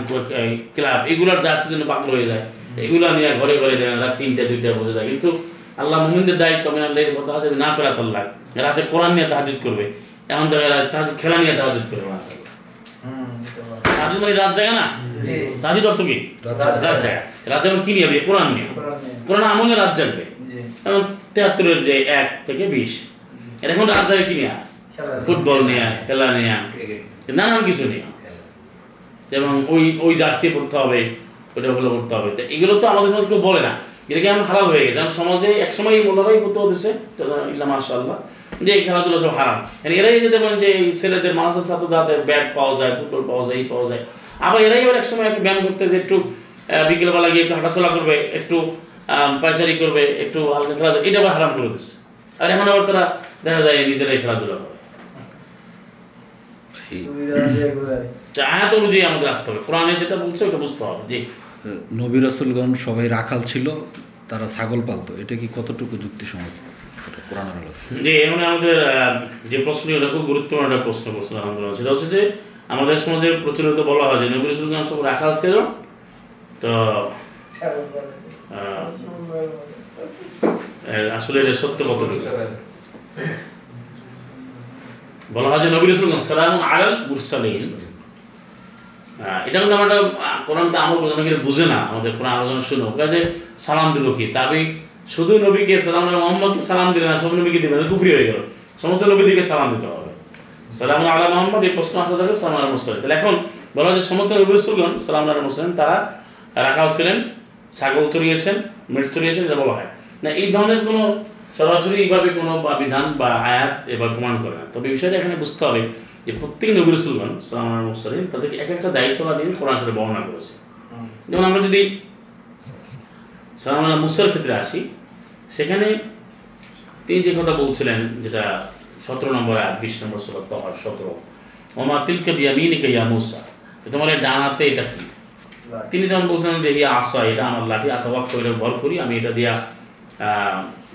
ক্লাব এগুলার জার্সির জন্য পাগল হয়ে যায়। এগুলো নিয়ে ঘরে ঘরে দেখেন রাত তিনটে দুইটা বসে যায় কিন্তু আল্লাহ মুমিনদের দায়িত্ব মেনে আল্লাহ কথা আছে না ফেরাত আল্লাহ রাতে কোরআন নিয়ে তাহাজুদ করবে। এখন তাহাজুদ খেলা নিয়ে তাহাজুদ করবে তাহাজুদ মানে রাত জায়গা না? তাহাজুদ অর্থ কি? রাত জায়গা। রাত যেমন কি নিয়ে কোরআন নিয়ে। কোরআন আমলে রাত জাগবে। এবং তেহাত্তরের যে এক থেকে বিশ। এটা এখন রাত যাবে কি নিয়ে। ফুটবল নিয়ে খেলা নিয়ে নানান কিছু নিয়ে। এবং ওই ওই জার্সি পড়তে হবে ওইটা হলো করতে হবে। তো এগুলো তো আমাদের সমাজে কেউ বলে না। এটাকে এখন হারাম হয়ে গেছে? সমাজে একসময় এই মোল্লারাই পড়তে হতেছে। ইল্লা মাশাআল্লাহ। যে এই খেলাধুলা সব হারাম। এরাই যে দেখবেন যে ছেলেদের মানুষের সাথে তাদের ব্যাট পাওয়া যায় ফুটবল পাওয়া যায় এই পাওয়া যায়। আবার এরাই এবার একসময় একটু ব্যায়াম করতে যে একটু বিকেলবেলা গিয়ে একটু হাঁটাচলা করবে একটু আহ, পায়চারি করবে একটু হালকা খেলাধুলা এটা আবার হারাম করে দিচ্ছে। আর এখন আবার তারা দেখা যায় নিজেরাই খেলাধুলা করে সুবিধা আছে এগুলাই যে আয়াত অনুযায়ী আমাদের আসতে হবে। কোরআনে যেটা বলছে ওটা বুঝতে হবে জি। নবী রসুলগণ সবাই রাখাল ছিল তারা ছাগল পালতো। এটা কি কতটুকু যুক্তিসঙ্গত? এটা কোরআনের আলো যে এখানে আমাদের আহ, যে প্রশ্ন এটা খুব গুরুত্বপূর্ণ একটা প্রশ্ন করছেন আলহামদুলিল্লাহ। সেটা হচ্ছে যে আমাদের সমাজে প্রচলিত বলা হয় যে নবী রসুলগণ সব রাখাল ছিল তো আহ, আসলে এটা সত্য কতটুকু? বলা হয় যে নবী রসুলগণ সালাম আলাল মুরসালিন। এটা কিন্তু আমরা কোরআনটা আমল করতে অনেকে বুঝে না, আমাদের কোরআন আলোচনা শুনো। কাজে সালাম দিল কি? তা আমি শুধু নবীকে সালাম মোহাম্মদকে সালাম দিলে না, সব নবীকে দিবেন কুফরি হয়ে গেল। সমস্ত নবীদেরকে সালাম দিতে হবে। সালাম আলা মোহাম্মদ, এই প্রশ্ন আসা থাকে সালাম আলা মুসলিম তাহলে এখন বলা হয় যে সমস্ত নবী রসুলগণ সালাম আলা মুসলিম তারা রাখা ছিলেন, ছাগল চড়িয়েছেন মেট চড়িয়েছেন এটা বলা হয়। না, এই ধরনের কোনো সরাসরি এইভাবে কোনো বা বিধান বা আয়াত এবার প্রমাণ করে না। তবে বিষয়টা এখানে বুঝতে হবে যে প্রত্যেক নবী রসুলগণ সালাম মুসলিম তাদেরকে এক একটা দায়িত্ব বা দিন কোরআন সাথে বর্ণনা করেছে। যেমন আমরা যদি সালাম আলা মুসার ক্ষেত্রে আসি সেখানে তিনি যে কথা বলছিলেন যেটা সতেরো নম্বর আট বিশ নম্বর সুরত তহার সতেরো। ওমা তিলকে বিয়ামিনিকে ইয়া মুসা। তোমার এই ডান হাতে এটা কি? তিনি তখন বলতেন যে ইয়া আসা এটা আমার লাঠি আতবাক করে ভর করি আমি এটা দিয়া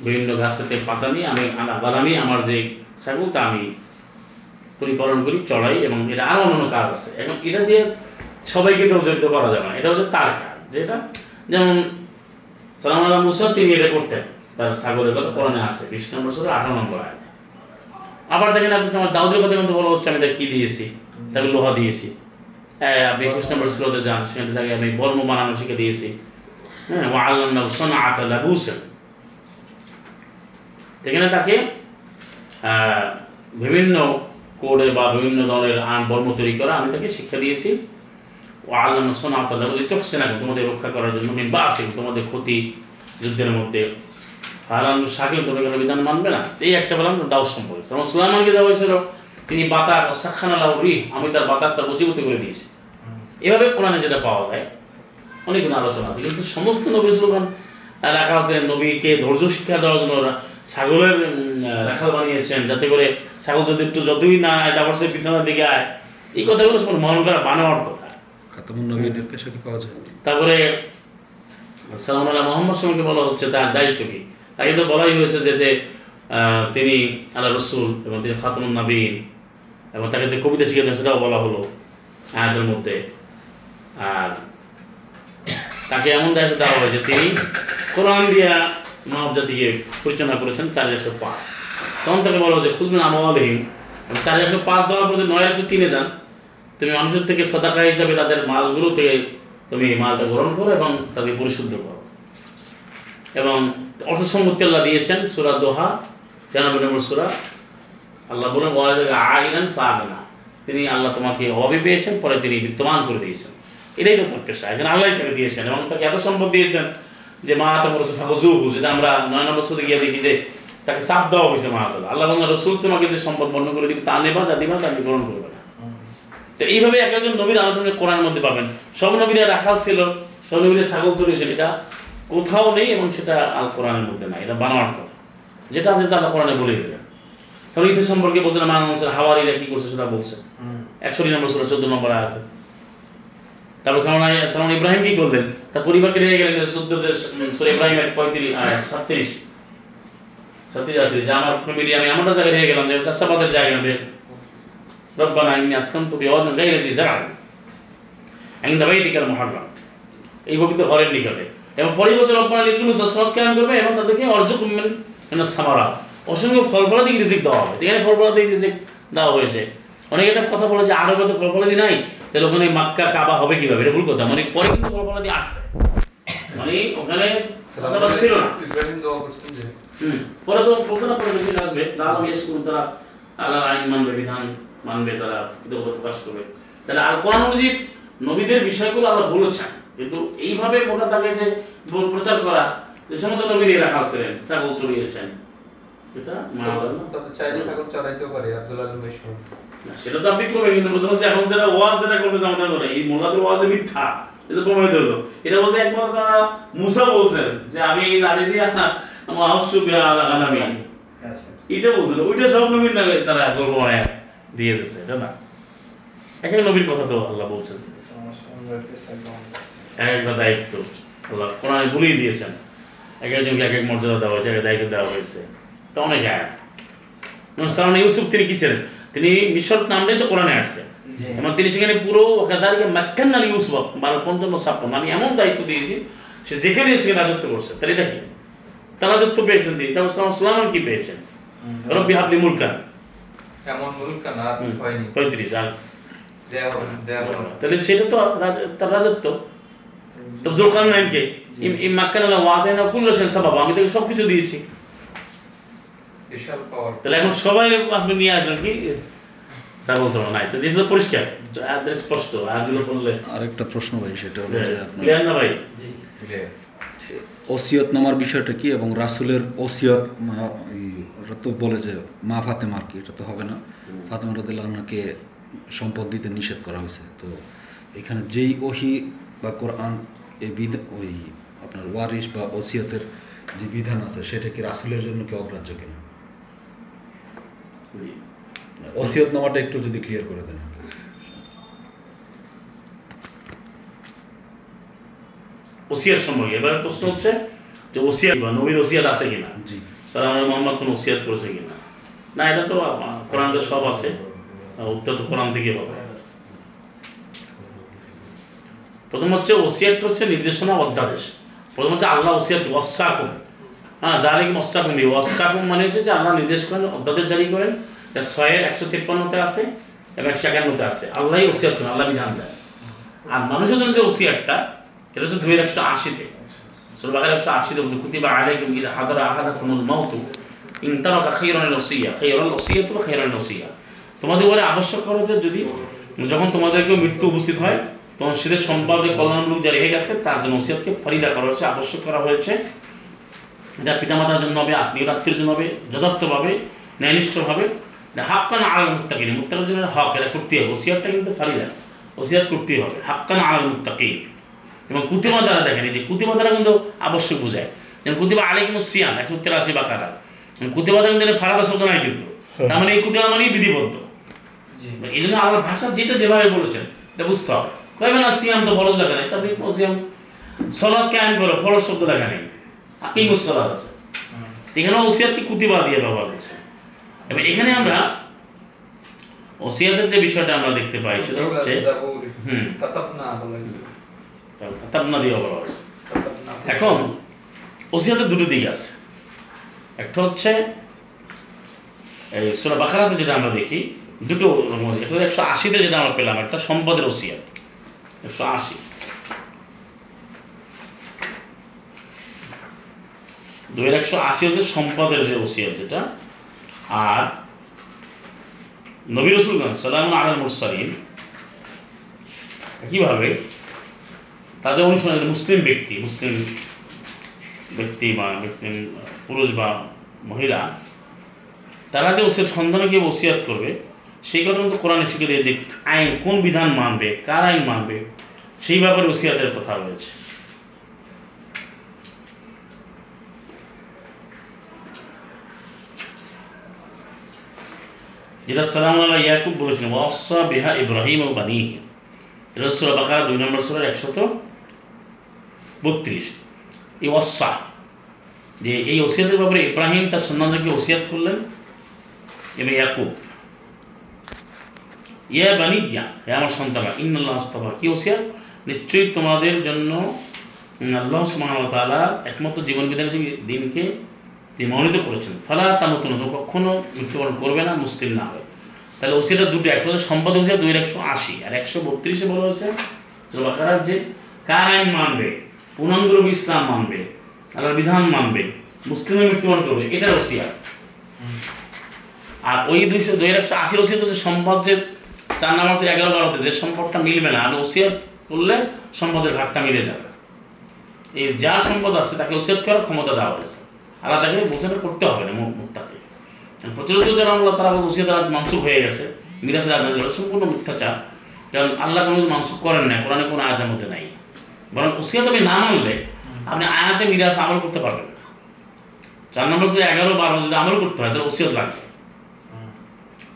বিভিন্ন গাছেতে পাতা নিয়ে আমি আনা বাদামি আমার যে ছাগলটা আমি পরিপালন করি, চড়াই এবং এটা আরও অন্যান্য কাজ আছে। এবং এটা দিয়ে সবাইকে তো জড়িত করা যাবে না। এটা হচ্ছে তার কাজ। যেটা যেমন সালাম আল্লাহ মুসা তিনি এটা করতেন। তার সাগরের কথা কোরআনে আছে। বিশ নম্বর সুরে, আঠারো নম্বর আয় আবার দেখেন আপনি আমার দাউদের কথা কিন্তু বলা হচ্ছে, আমি তাকে কী দিয়েছি? তাকে লোহা দিয়েছি। হ্যাঁ আপনি একুশ নম্বর সুরতে যান, সেখানে তাকে আমি বর্ম বানানো শিখে দিয়েছি। হ্যাঁ আল্লাহ সোনা আতাল্লাহ বুসেন সেখানে তাকে বিভিন্ন কোডে বা বিভিন্ন ধরনের আন বর্ম তৈরি করা আমি তাকে শিক্ষা দিয়েছি। ও আল্লাহ সোনা আতাল্লাহ তখছে না তোমাদের রক্ষা করার জন্য আমি বাসে তোমাদের ক্ষতি যুদ্ধের মধ্যে। হারান সাকিব তোমাকে কোনো বিধান মানবে না। এই একটা বললাম দাও সম্পর্কে। যেমন সুলাইমানকে দেওয়া হয়েছিল, তিনি বাতাস সাক্ষান আল্লাহ রি আমি তার বাতাস, তার বসীভূত করে দিয়েছি। এভাবে কোরআনে যেটা পাওয়া যায়, অনেকগুলো আলোচনা আছে। কিন্তু সমস্ত নবী স্লোগান রাখা হচ্ছে নবীকে ধৈর্য শিক্ষা দেওয়ার জন্য ছাগলের রাখাল বানিয়েছেন যাতে করে ছাগল যদি একটু যতই না আয় তারপর সে পিছনের দিকে আয়। এই কথাগুলো সব মন করা বানাওয়ার কথা। খাতামুন পেশা কি পাওয়া যায়? তারপরে সালাম আল্লাহ মোহাম্মদ সালামকে বলা হচ্ছে তার দায়িত্ব কি? তাকে তো বলাই হয়েছে যে যে তিনি আল্লাহ রসুল এবং তিনি খাতুন নাবিন এবং তাকে যে কবিতা শিখে দেন সেটাও বলা হলো আয়াতের মধ্যে। আর তাকে এমন দায়িত্ব দেওয়া হয় যে তিনি কোরআন দিয়া মানব জাতিকে পরিচালনা করেছেন চার একশো পাঁচ। তখন তাকে বলা যে খুঁজবেন আমলহীন চার একশো পাঁচ যাওয়ার পর নয় একশো তিনে যান, তুমি মানুষের থেকে সদাকা হিসাবে তাদের মালগুলো থেকে তুমি মালটা গ্রহণ করো এবং তাদের পরিশুদ্ধ করো। এবং অর্থ সম্পত্তি আল্লাহ দিয়েছেন, সুরা দোহা জানাবে নম্বর সুরা। আল্লাহ বলেন আইনান পাগনা তিনি আল্লাহ তোমাকে অভাবে পেয়েছেন, পরে তিনি বিদ্যমান করে দিয়েছেন। এটাই তো তার পেশা। এখানে আল্লাহ তাকে দিয়েছেন এবং তাকে এত সম্পদ দিয়েছেন যে মা তোমার রসুল ফাঁকজুহু যেটা আমরা নয় নম্বর সুদে গিয়ে দেখি যে তাকে চাপ দেওয়া হয়েছে মা আসাল আল্লাহ রসুল তোমাকে যে সম্পদ বর্ণ করে দিবে তা নেবা যা দিবা তা গ্রহণ করবে না। তো এইভাবে এক একজন নবীর আলোচনা কোরআনের মধ্যে পাবেন। সব নবীরা রাখাল ছিল সব নবীরা ছাগল তুলেছিল এটা কোথাও নেই এবং সেটা আল কোরআনের মধ্যে নাই এটা বানোয়ার কথা। যেটা আছে আল্লাহ কোরআনে বলে দেবেন। তাহলে ইতি সম্পর্কে বলছেন মানুষের হাওয়ারিরা কি করছে সেটা বলছে। একশো নম্বর ষোলো চোদ্দ নম্বর আয়াতে। তারপর সালমান সালমান ইব্রাহিম কি করলেন? তার পরিবারকে নিয়ে গেলেন সূত্র সুরে ইব্রাহিম এক পঁয়ত্রিশ সাতত্রিশ। সাতত্রিশ আটত্রিশ যে আমার কোনো মিলিয়ে আমি এমনটা জায়গায় নিয়ে গেলাম যে চাষাবাদের জায়গা নেবে রব্বানা ইন্নি আসকান্তু বিওয়াদ গাইরে জি জারা আইন্দা বাইতিকাল মহাগ্রাম এই বক্তৃতা ঘরের নিকটে। এবং পরের বছর রব্বানা লিকুনু সসরাত কায়াম করবে এবং তাদেরকে অর্জুকুম করবেন মিনাস সামারা অসংখ্য ফলফলাদি রিজিক দেওয়া হবে। এখানে ফলফলাদি রিজিক দেওয়া হয়েছে। অনেকে একটা কথা বলে যে আরবে তো ফলফলাদি নাই। তাহলে ওখানে মাক্কা, কাবা হবে কীভাবে? এটা ভুল কথা। মানে পরে কিন্তু ফল ফলাদি আসছে। মানে ওখানে ছিল না। দোয়া। পরে তো ইয়েস করুন, তারা আল্লাহর আইন মানবে, বিধান মানবে, তারা প্রকাশ করবে। তাহলে আল কোরআন নবীদের বিষয়গুলো আল্লাহ বলেছেন। কিন্তু এইভাবে মোটা তাকে যে প্রচার করা যে সমস্ত নবীর রাখা ছিলেন, ছাগল চড়িয়েছেন। এটা মানা যাবে না। তবে চাইলে ছাগল চড়াইতেও পারে, আব্দুল আলম সেটা তো আপনি করবেন কিন্তু কথা হচ্ছে এখন যারা ওয়াজ যেটা করতেছে আমাদের করে। এই মোল্লাদের ওয়াজে মিথ্যা এটা প্রমাণিত হলো। এটা বলছে একবার যারা মুসা বলছেন যে আমি এই লাড়ি দিয়ে আমার হাউস আলামি এটা বলছিল ওইটা সব নবীর নামে তারা গল্প বানায় দিয়ে দিচ্ছে এটা না। এক এক নবীর কথা তো আল্লাহ বলছেন। এক একটা দায়িত্ব আল্লাহ কোরআনে বলেই দিয়েছেন। এক একজনকে এক এক মর্যাদা দেওয়া হয়েছে এক দায়িত্ব দেওয়া হয়েছে। এটা অনেক আয়াত। ইউসুফ তিনি কি ছিলেন? তিনি মিশর নামটাই তো কোরআনে আসছে। এবং তিনি সেখানে পুরো ওখাদারিকে মাক্কান্নাল ইউসুফ বারো পঞ্চান্ন ছাপ্পান্ন আমি এমন দায়িত্ব দিয়েছি সে যেখানে সেখানে রাজত্ব করছে। তাহলে এটা কি? তার রাজত্ব পেয়েছেন তিনি। তারপর সালাম কি পেয়েছেন? রব্বি হাবলি এমন মুলুক না হয়নি। পঁয়ত্রিশ আর? তাহলে সেটা তো তার রাজত্ব। তো জোরকান নাইনকে মাক্কান আল্লাহ ওয়াদে না সেন সাবাব আমি তাকে সব কিছু দিয়েছি। তাহলে এখন সবাই আপনি নিয়ে আসলেন কি? ছাগল চড়া নাই। তো জিনিসটা পরিষ্কার। স্পষ্ট আরেকটা প্রশ্ন ভাই সেটা হলো যে আপনার না ভাই? ওসিয়ত নামার বিষয়টা কি এবং রাসুলের ওসিয়ত তো বলে যে মা ফাতেমার কি এটা তো হবে না। ফাতেমা সম্পদ দিতে নিষেধ করা হয়েছে। তো এখানে যেই ওহি বা কোরআন এই বিধ ওই আপনার ওয়ারিশ বা ওসিয়তের যে বিধান আছে সেটা কি রাসুলের জন্য কি অগ্রাহ্য কিনা? ওসিয়ত নামাটা একটু যদি ক্লিয়ার করে দেন। ওসিয়ার সম্পর্কে এবার প্রশ্ন হচ্ছে যে ওসিয়াত বা নবীর ওসিয়াত আছে কিনা? জি। সালাম মোহাম্মদ কোন ওসিয়াত করেছে কিনা? না এটা তো কোরআনতে সব আছে। উত্তর তো কোরআন থেকে হবে। প্রথম হচ্ছে ওসিয়াতটা হচ্ছে নির্দেশনা অধ্যাদেশ। প্রথম হচ্ছে আল্লাহ ওসিয়াত ওয়াসাকুম হ্যাঁ জালিম ওসাকুম বি ওয়াসাকুম মানে হচ্ছে যে আল্লাহ নির্দেশ করেন অধ্যাদেশ জারি করেন ছয়ের একশো তিপ্পান্নতে আছে এবং একশো একান্নতে আছে। আল্লাহই ওসিয়াত করেন, আল্লাহ বিধান দেয় আর মানুষের জন্য যে ওসিয়াতটা, সেটা হচ্ছে দুই একশো আশিতে। সুরবাকার একশো আশিতে বলতে কুতিবা আলাইকুম ইদা হাদারা আহাদাকুমুল মাউতু, ইন তারাকা খাইরানাল ওসিয়া। খাইরানাল ওসিয়া তো খাইরানাল ওসিয়া। তোমাদের উপরে আবশ্যক করা যে যদি যখন তোমাদেরকেও মৃত্যু উপস্থিত হয়, তখন সেদের সম্পাদে কল্যাণমূলক যা রেখে গেছে, তার জন্য ওসিয়াতকে ফরিদা করা হয়েছে, আবশ্যক করা হয়েছে। এটা পিতামাতার জন্য হবে আত্মীয় আত্মীয়ের জন্য হবে যথার্থভাবে ন্যায়নিষ্ঠভাবে। হাক্কান আল মুত্তাকিন মুত্তাকির জন্য হক এটা করতে হবে। ওসিয়াতটা কিন্তু ফারিদা ওসিয়াত করতেই হবে। হাক্কান আল মুত্তাকিন। এবং কুতিমা দ্বারা দেখেন এই যে কুতিমা দ্বারা কিন্তু আবশ্যক বোঝায়। যেমন কুতিবা আলাইকুম সিয়াম একশো তেরাশি বাকারা। কুতিমা দ্বারা কিন্তু ফারাদা শব্দ নাই কিন্তু। তার মানে এই কুতিমা মানেই বিধিবদ্ধ। জি। এই জন্য আমার ভাষা যেটা যেভাবে বলেছেন এটা বুঝতে হবে। কইবে না সিয়াম তো ফরজ লেখা নেই? তবে সিয়াম সলাদ কায়েম করো ফরজ শব্দ লেখা নেই। আকিমুস সলাদ আছে এখানে ওসিয়াত কি কুতিবা দিয়ে ব্যবহার হয়েছে এবার এখানে আমরা ওসিয়াতের যে বিষয়টা আমরা দেখতে পাই সেটা হচ্ছে হুম। দিয়ে বলা হয়েছে। এখন ওসিয়াতের দুটো দিক আছে। একটা হচ্ছে এই সুরা বাকারাতে যেটা আমরা দেখি দুটো রকম আছে। একটা একশো আশিতে যেটা আমরা পেলাম একটা সম্পদের ওসিয়াত। একশো আশি। দুইয়ের একশো আশি হচ্ছে সম্পদের যে ওসিয়াত যেটা, আর নবী রসুলগঞ্জ সালাম আল মুরসালিন। কীভাবে তাদের অনুসরণ মুসলিম ব্যক্তি মুসলিম ব্যক্তি বা ব্যক্তি পুরুষ বা মহিলা, তারা যে ওসিয়াত, সন্তানকে ওসিয়াত করবে, সেই কথা কিন্তু কোরআনে শিখে দিয়ে যে আইন কোন বিধান মানবে, কার আইন মানবে, সেই ব্যাপারে ওসিয়াতের কথা রয়েছে। যেটা সালাম আল্লাহ ইয়াকুব বলেছিলেন ওয়াসা বিহা ইব্রাহিম ও বানিহি। এটা সুরা বাকারা, দুই নম্বর সুরার একশত বত্রিশ। এই ওয়াসা যে এই ওসিয়াতের ব্যাপারে ইব্রাহিম তার সন্তানদেরকে ওসিয়াত করলেন, এবং ইয়াকুব, ইয়া বানিজ্ঞা হে আমার সন্তানরা, ইন্নাল্লাহ আস্তফা। কি ওসিয়াত? নিশ্চয়ই তোমাদের জন্য আল্লাহ তাআলা একমাত্র জীবন বিধান হিসেবে দিনকে তিনি মনোনীত করেছেন। ফালা নতুন কখনো মৃত্যুবরণ করবে না, মুসলিম না হবে। তাহলে ওসিয়াটা দুটো একটা হচ্ছে সম্পদ ওসিয়া দুই, একশো আশি। আর একশো বত্রিশে বলা হচ্ছে বাকারার যে কার আইন মানবে পূর্ণাঙ্গরূপ ইসলাম মানবে, আল্লাহর বিধান মানবে মুসলিমের মৃত্যুবরণ করবে এটা ওসিয়া আর ওই দুইশো দুই, একশো আশির ওসিয়াত হচ্ছে সম্পদ যে চার নাম্বার হচ্ছে এগারো বারোতে, যে সম্পদটা মিলবে না, আর ওসিয়াত করলে সম্পদের ভাগটা মিলে যাবে। এই যা সম্পদ আছে, তাকে ওসিয়াত করার ক্ষমতা দেওয়া হয়েছে। আল্লাহ তাকে বোঝানো করতে হবে না মুক্তাকে। প্রচলিত যারা আল্লাহ তারা বলছে ওসিয়াত আর মাংসুক হয়ে গেছে। মিরাজের আদান সম্পূর্ণ মিথ্যাচার। কারণ আল্লাহ কোনো মাংসুক করেন না, কোরআনে কোনো আয়াতের মধ্যে নাই। বরং ওসিয়াত আপনি না মানলে, আপনি আয়াতে মিরাজ আমল করতে পারবেন না। চার নম্বর যদি এগারো, বারো যদি আমল করতে হয়, তাহলে ওসিয়ত লাগবে।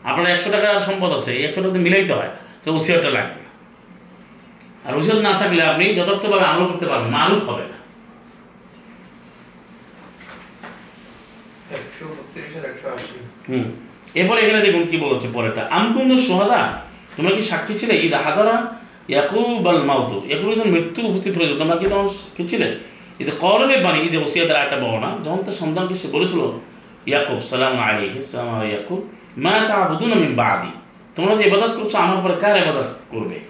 আপনার একশো টাকার সম্পদ আছে, এই একশো টাকা মিলাইতে হয় তো ওসিয়তটা লাগবে। আর ওসিয়ত না থাকলে আপনি যথার্থভাবে আমল করতে পারবেন মারুফ হবে না একশো বত্রিশের একশো আশি হুম। এরপরে এখানে দেখুন কি বলেছে পরেরটা। আমকুন্দ সোহাদা তোমরা কি সাক্ষী ছিলে? ঈদ হাদারা ইয়াকুব আল মাউতু ইয়াকুব যখন মৃত্যু উপস্থিত হয়েছে? তোমরা কি তখন সাক্ষী ছিলে? ঈদ কলবে বাণী যে ওসিয়াদের একটা বর্ণনা, যখন তার সন্তানকে সে বলেছিল, ইয়াকুব, সালাম আলী সালাম আলী ইয়াকুব, মা তা বুধুন আমি বাদি। তোমরা যে ইবাদত করছ, আমার পরে কার ইবাদত করবে?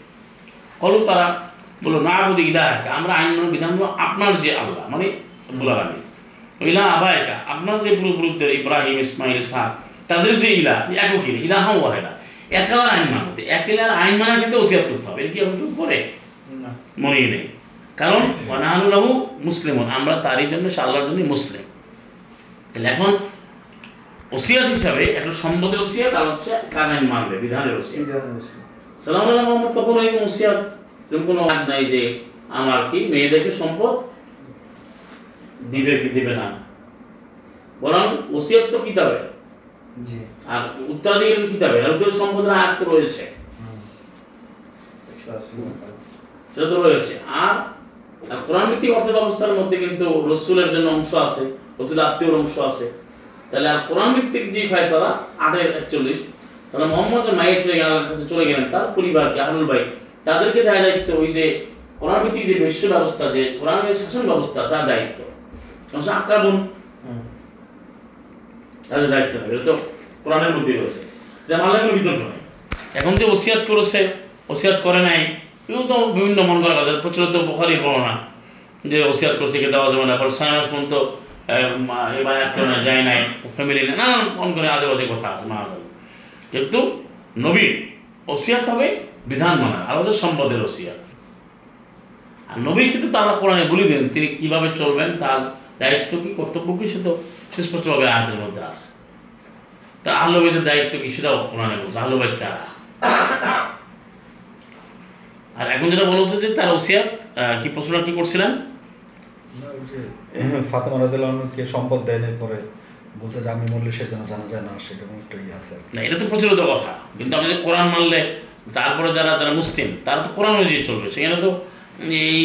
কলু তারা বলো না বুধ ইলাহাকে। আমরা আইন বিধান আপনার যে আল্লাহ মানে বলার আমি ইলা আবায়কা আপনার যে পূর্বপুরুষদের ইব্রাহিম ইসমাইল সাহ তাদের যে ইলা একই ইলাহ ওয়াহেদা। একালার আইন মানতে একেলার আইন মানা কিন্তু ওসিয়াত করতে হবে। কি আমরা করে মনে নেই। কারণ ওয়ানাহুল্লাহু মুসলিম আমরা তারই জন্য আল্লাহর জন্যই মুসলিম। তাহলে এখন ওসিয়াত হিসাবে একটা সম্পদের ওসিয়াত আর হচ্ছে কার আইন মানবে? বিধানের ওসিয়াত। সালাম আল্লাহ মোহাম্মদ কখনো এই ওসিয়াত? কোনো নাই যে আমার কি মেয়েদেরকে সম্পদ দিবে কি দিবে না। বরং ওসিয়াত তো কিতাবে। আর উত্তরাধিকারী কিতাবে আর উত্তর সম্পদের আয়াত রয়েছে। সেটা তো রয়েছে আর আর কোরআন ভিত্তিক অর্থ ব্যবস্থার মধ্যে কিন্তু রসুলের জন্য অংশ আছে রসুলের আত্মীয়র অংশ আছে। তাহলে আর কোরআন ভিত্তিক যে ফয়সালা আটের একচল্লিশ তাহলে মোহাম্মদ মাইক হয়ে গেলেন কাছে চলে গেলেন তার পরিবারকে আহলুল ভাই তাদেরকে দেওয়া দায়িত্ব ওই যে কোরআন ভিত্তিক যে বিশ্ব ব্যবস্থা যে কোরআনের শাসন ব্যবস্থা তার দায়িত্ব। আক্রামণ তাদের দায়িত্ব তো কোরআনের মধ্যে রয়েছে। মানলে কোনো বিতর্ক নেই এখন যে ওসিয়াত করেছে ওসিয়াত করে নাই এও তো বিভিন্ন মন করা কথা প্রচলিত বোখারির বর্ণনা। যে ওসিয়াত করছে কে দেওয়া যাবে না পর ছয় মাস পর্যন্ত আহ, এই বায়াত করে না যায় নাই ফ্যামিলি না মন করে আজে বাজে কথা আছে মা আছে কিন্তু নবীর ওসিয়াত হবে বিধান মানা আর হচ্ছে সম্পদের ওসিয়াত। আর নবী কিন্তু তারা কোরআনে বলি দেন তিনি কীভাবে চলবেন তার দায়িত্ব কি কর্তব্য কি? সে তো সুস্পষ্টভাবে আয়াতের মধ্যে আছে। তার আহ্লবাইদের দায়িত্ব কি সেটাও কোরআনে বলছে আহ্লবাইদ কারা আর এখন যেটা বলা হচ্ছে যে তার ওসিয়াত কি প্রশ্নটা কি করছিলেন? ফাতেমা রাদিয়াল্লাহুকে সম্পদ দেয় পরে বলছে যে আমি মরলে সে যেন জানা যায় না সেরকম একটা ইয়ে আছে না এটা তো প্রচলিত কথা। কিন্তু আপনি যে কোরআন মানলে তারপরে যারা যারা মুসলিম তারা তো কোরআন অনুযায়ী চলবে। সেখানে তো এই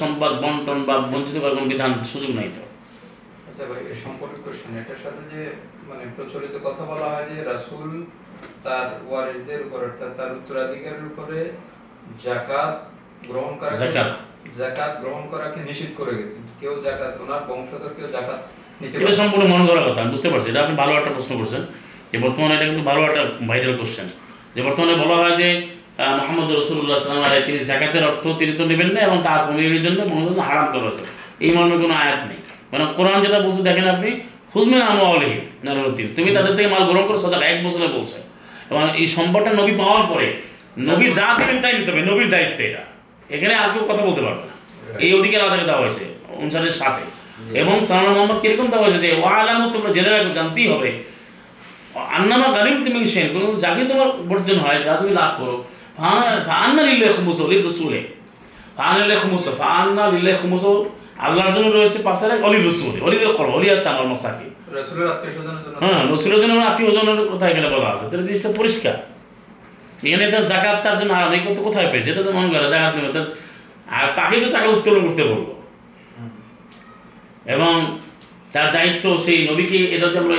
সম্পদ বন্টন বা বঞ্চিত করার কোনো বিধান সুযোগ নাই তো। আচ্ছা ভাই এই সম্পর্কে কোশ্চেন এটার সাথে যে মানে প্রচলিত কথা বলা হয় যে রাসূল তার ওয়ারিসদের উপর অর্থাৎ তার উত্তরাধিকারের উপরে জাকাত গ্রহণ করা যাকাত। জাকাত গ্রহণ করাকে নিষিদ্ধ করে গেছেন। কেউ জাকাত ওনার বংশধর কেউ নিতে এটা পারে সম্পূর্ণ মন করার কথা আমি বুঝতে পারছি। এটা আপনি ভালো একটা প্রশ্ন করছেন। যে বর্তমানে এটা কিন্তু ভালো একটা ভাইরাল কোশ্চেন যে বর্তমানে বলা হয় যে মোহাম্মদ রসুল্লাহ সাল্লাম আলাই তিনি জাকাতের অর্থ তিনি তো নেবেন না এবং তার পমিরের জন্য বন্ধুজন হারাম করা হচ্ছে এই মর্মে কোনো আয়াত নেই। মানে কোরআন যেটা বলছে, দেখেন আপনি হুজমেন আমলিহি নারুদ্দিন তুমি তাদের থেকে মাল গ্রহণ করে সদা এক বছরে বলছে এবং এই সম্পদটা নবী পাওয়ার পরে, নবী যা দেবেন তাই নিতে হবে, নবীর দায়িত্ব এটা। এখানে আর কেউ কথা বলতে পারবে না। এই অধিকার আদাকে দেওয়া হয়েছে, অনুসারের সাথে। এবং সালাম মোহাম্মদ কীরকম দেওয়া হয়েছে যে ওয়ালামু তোমরা জেনে রাখো, জানতেই হবে। আন্নামা গালিম তুমি সেন কোনো যাকে তোমার বর্জন হয়, যা তুমি লাভ করো ফান্না লিল্লে খুমুস অলি রসুলে ফান লিল্লে খুমুস ফান্না লিল্লে খুমুস আল্লাহর জন্য রয়েছে পাশে অলি রসুলে অলিদের করো অলি আর তামার মশাকি। হ্যাঁ রসুলের জন্য আত্মীয় স্বজনের কথা এখানে বলা আছে। তাহলে জিনিসটা পরিষ্কার। এখানে তার জাকাত তার জন্য আলাদা করতে কোথায় পেয়েছে? এটা তো মনে করে জাকাত নেবে তার আর তাকে তো টাকা উত্তোলন করতে বলব এবং তার দায়িত্ব সেই নবীকে এটা যে আমরা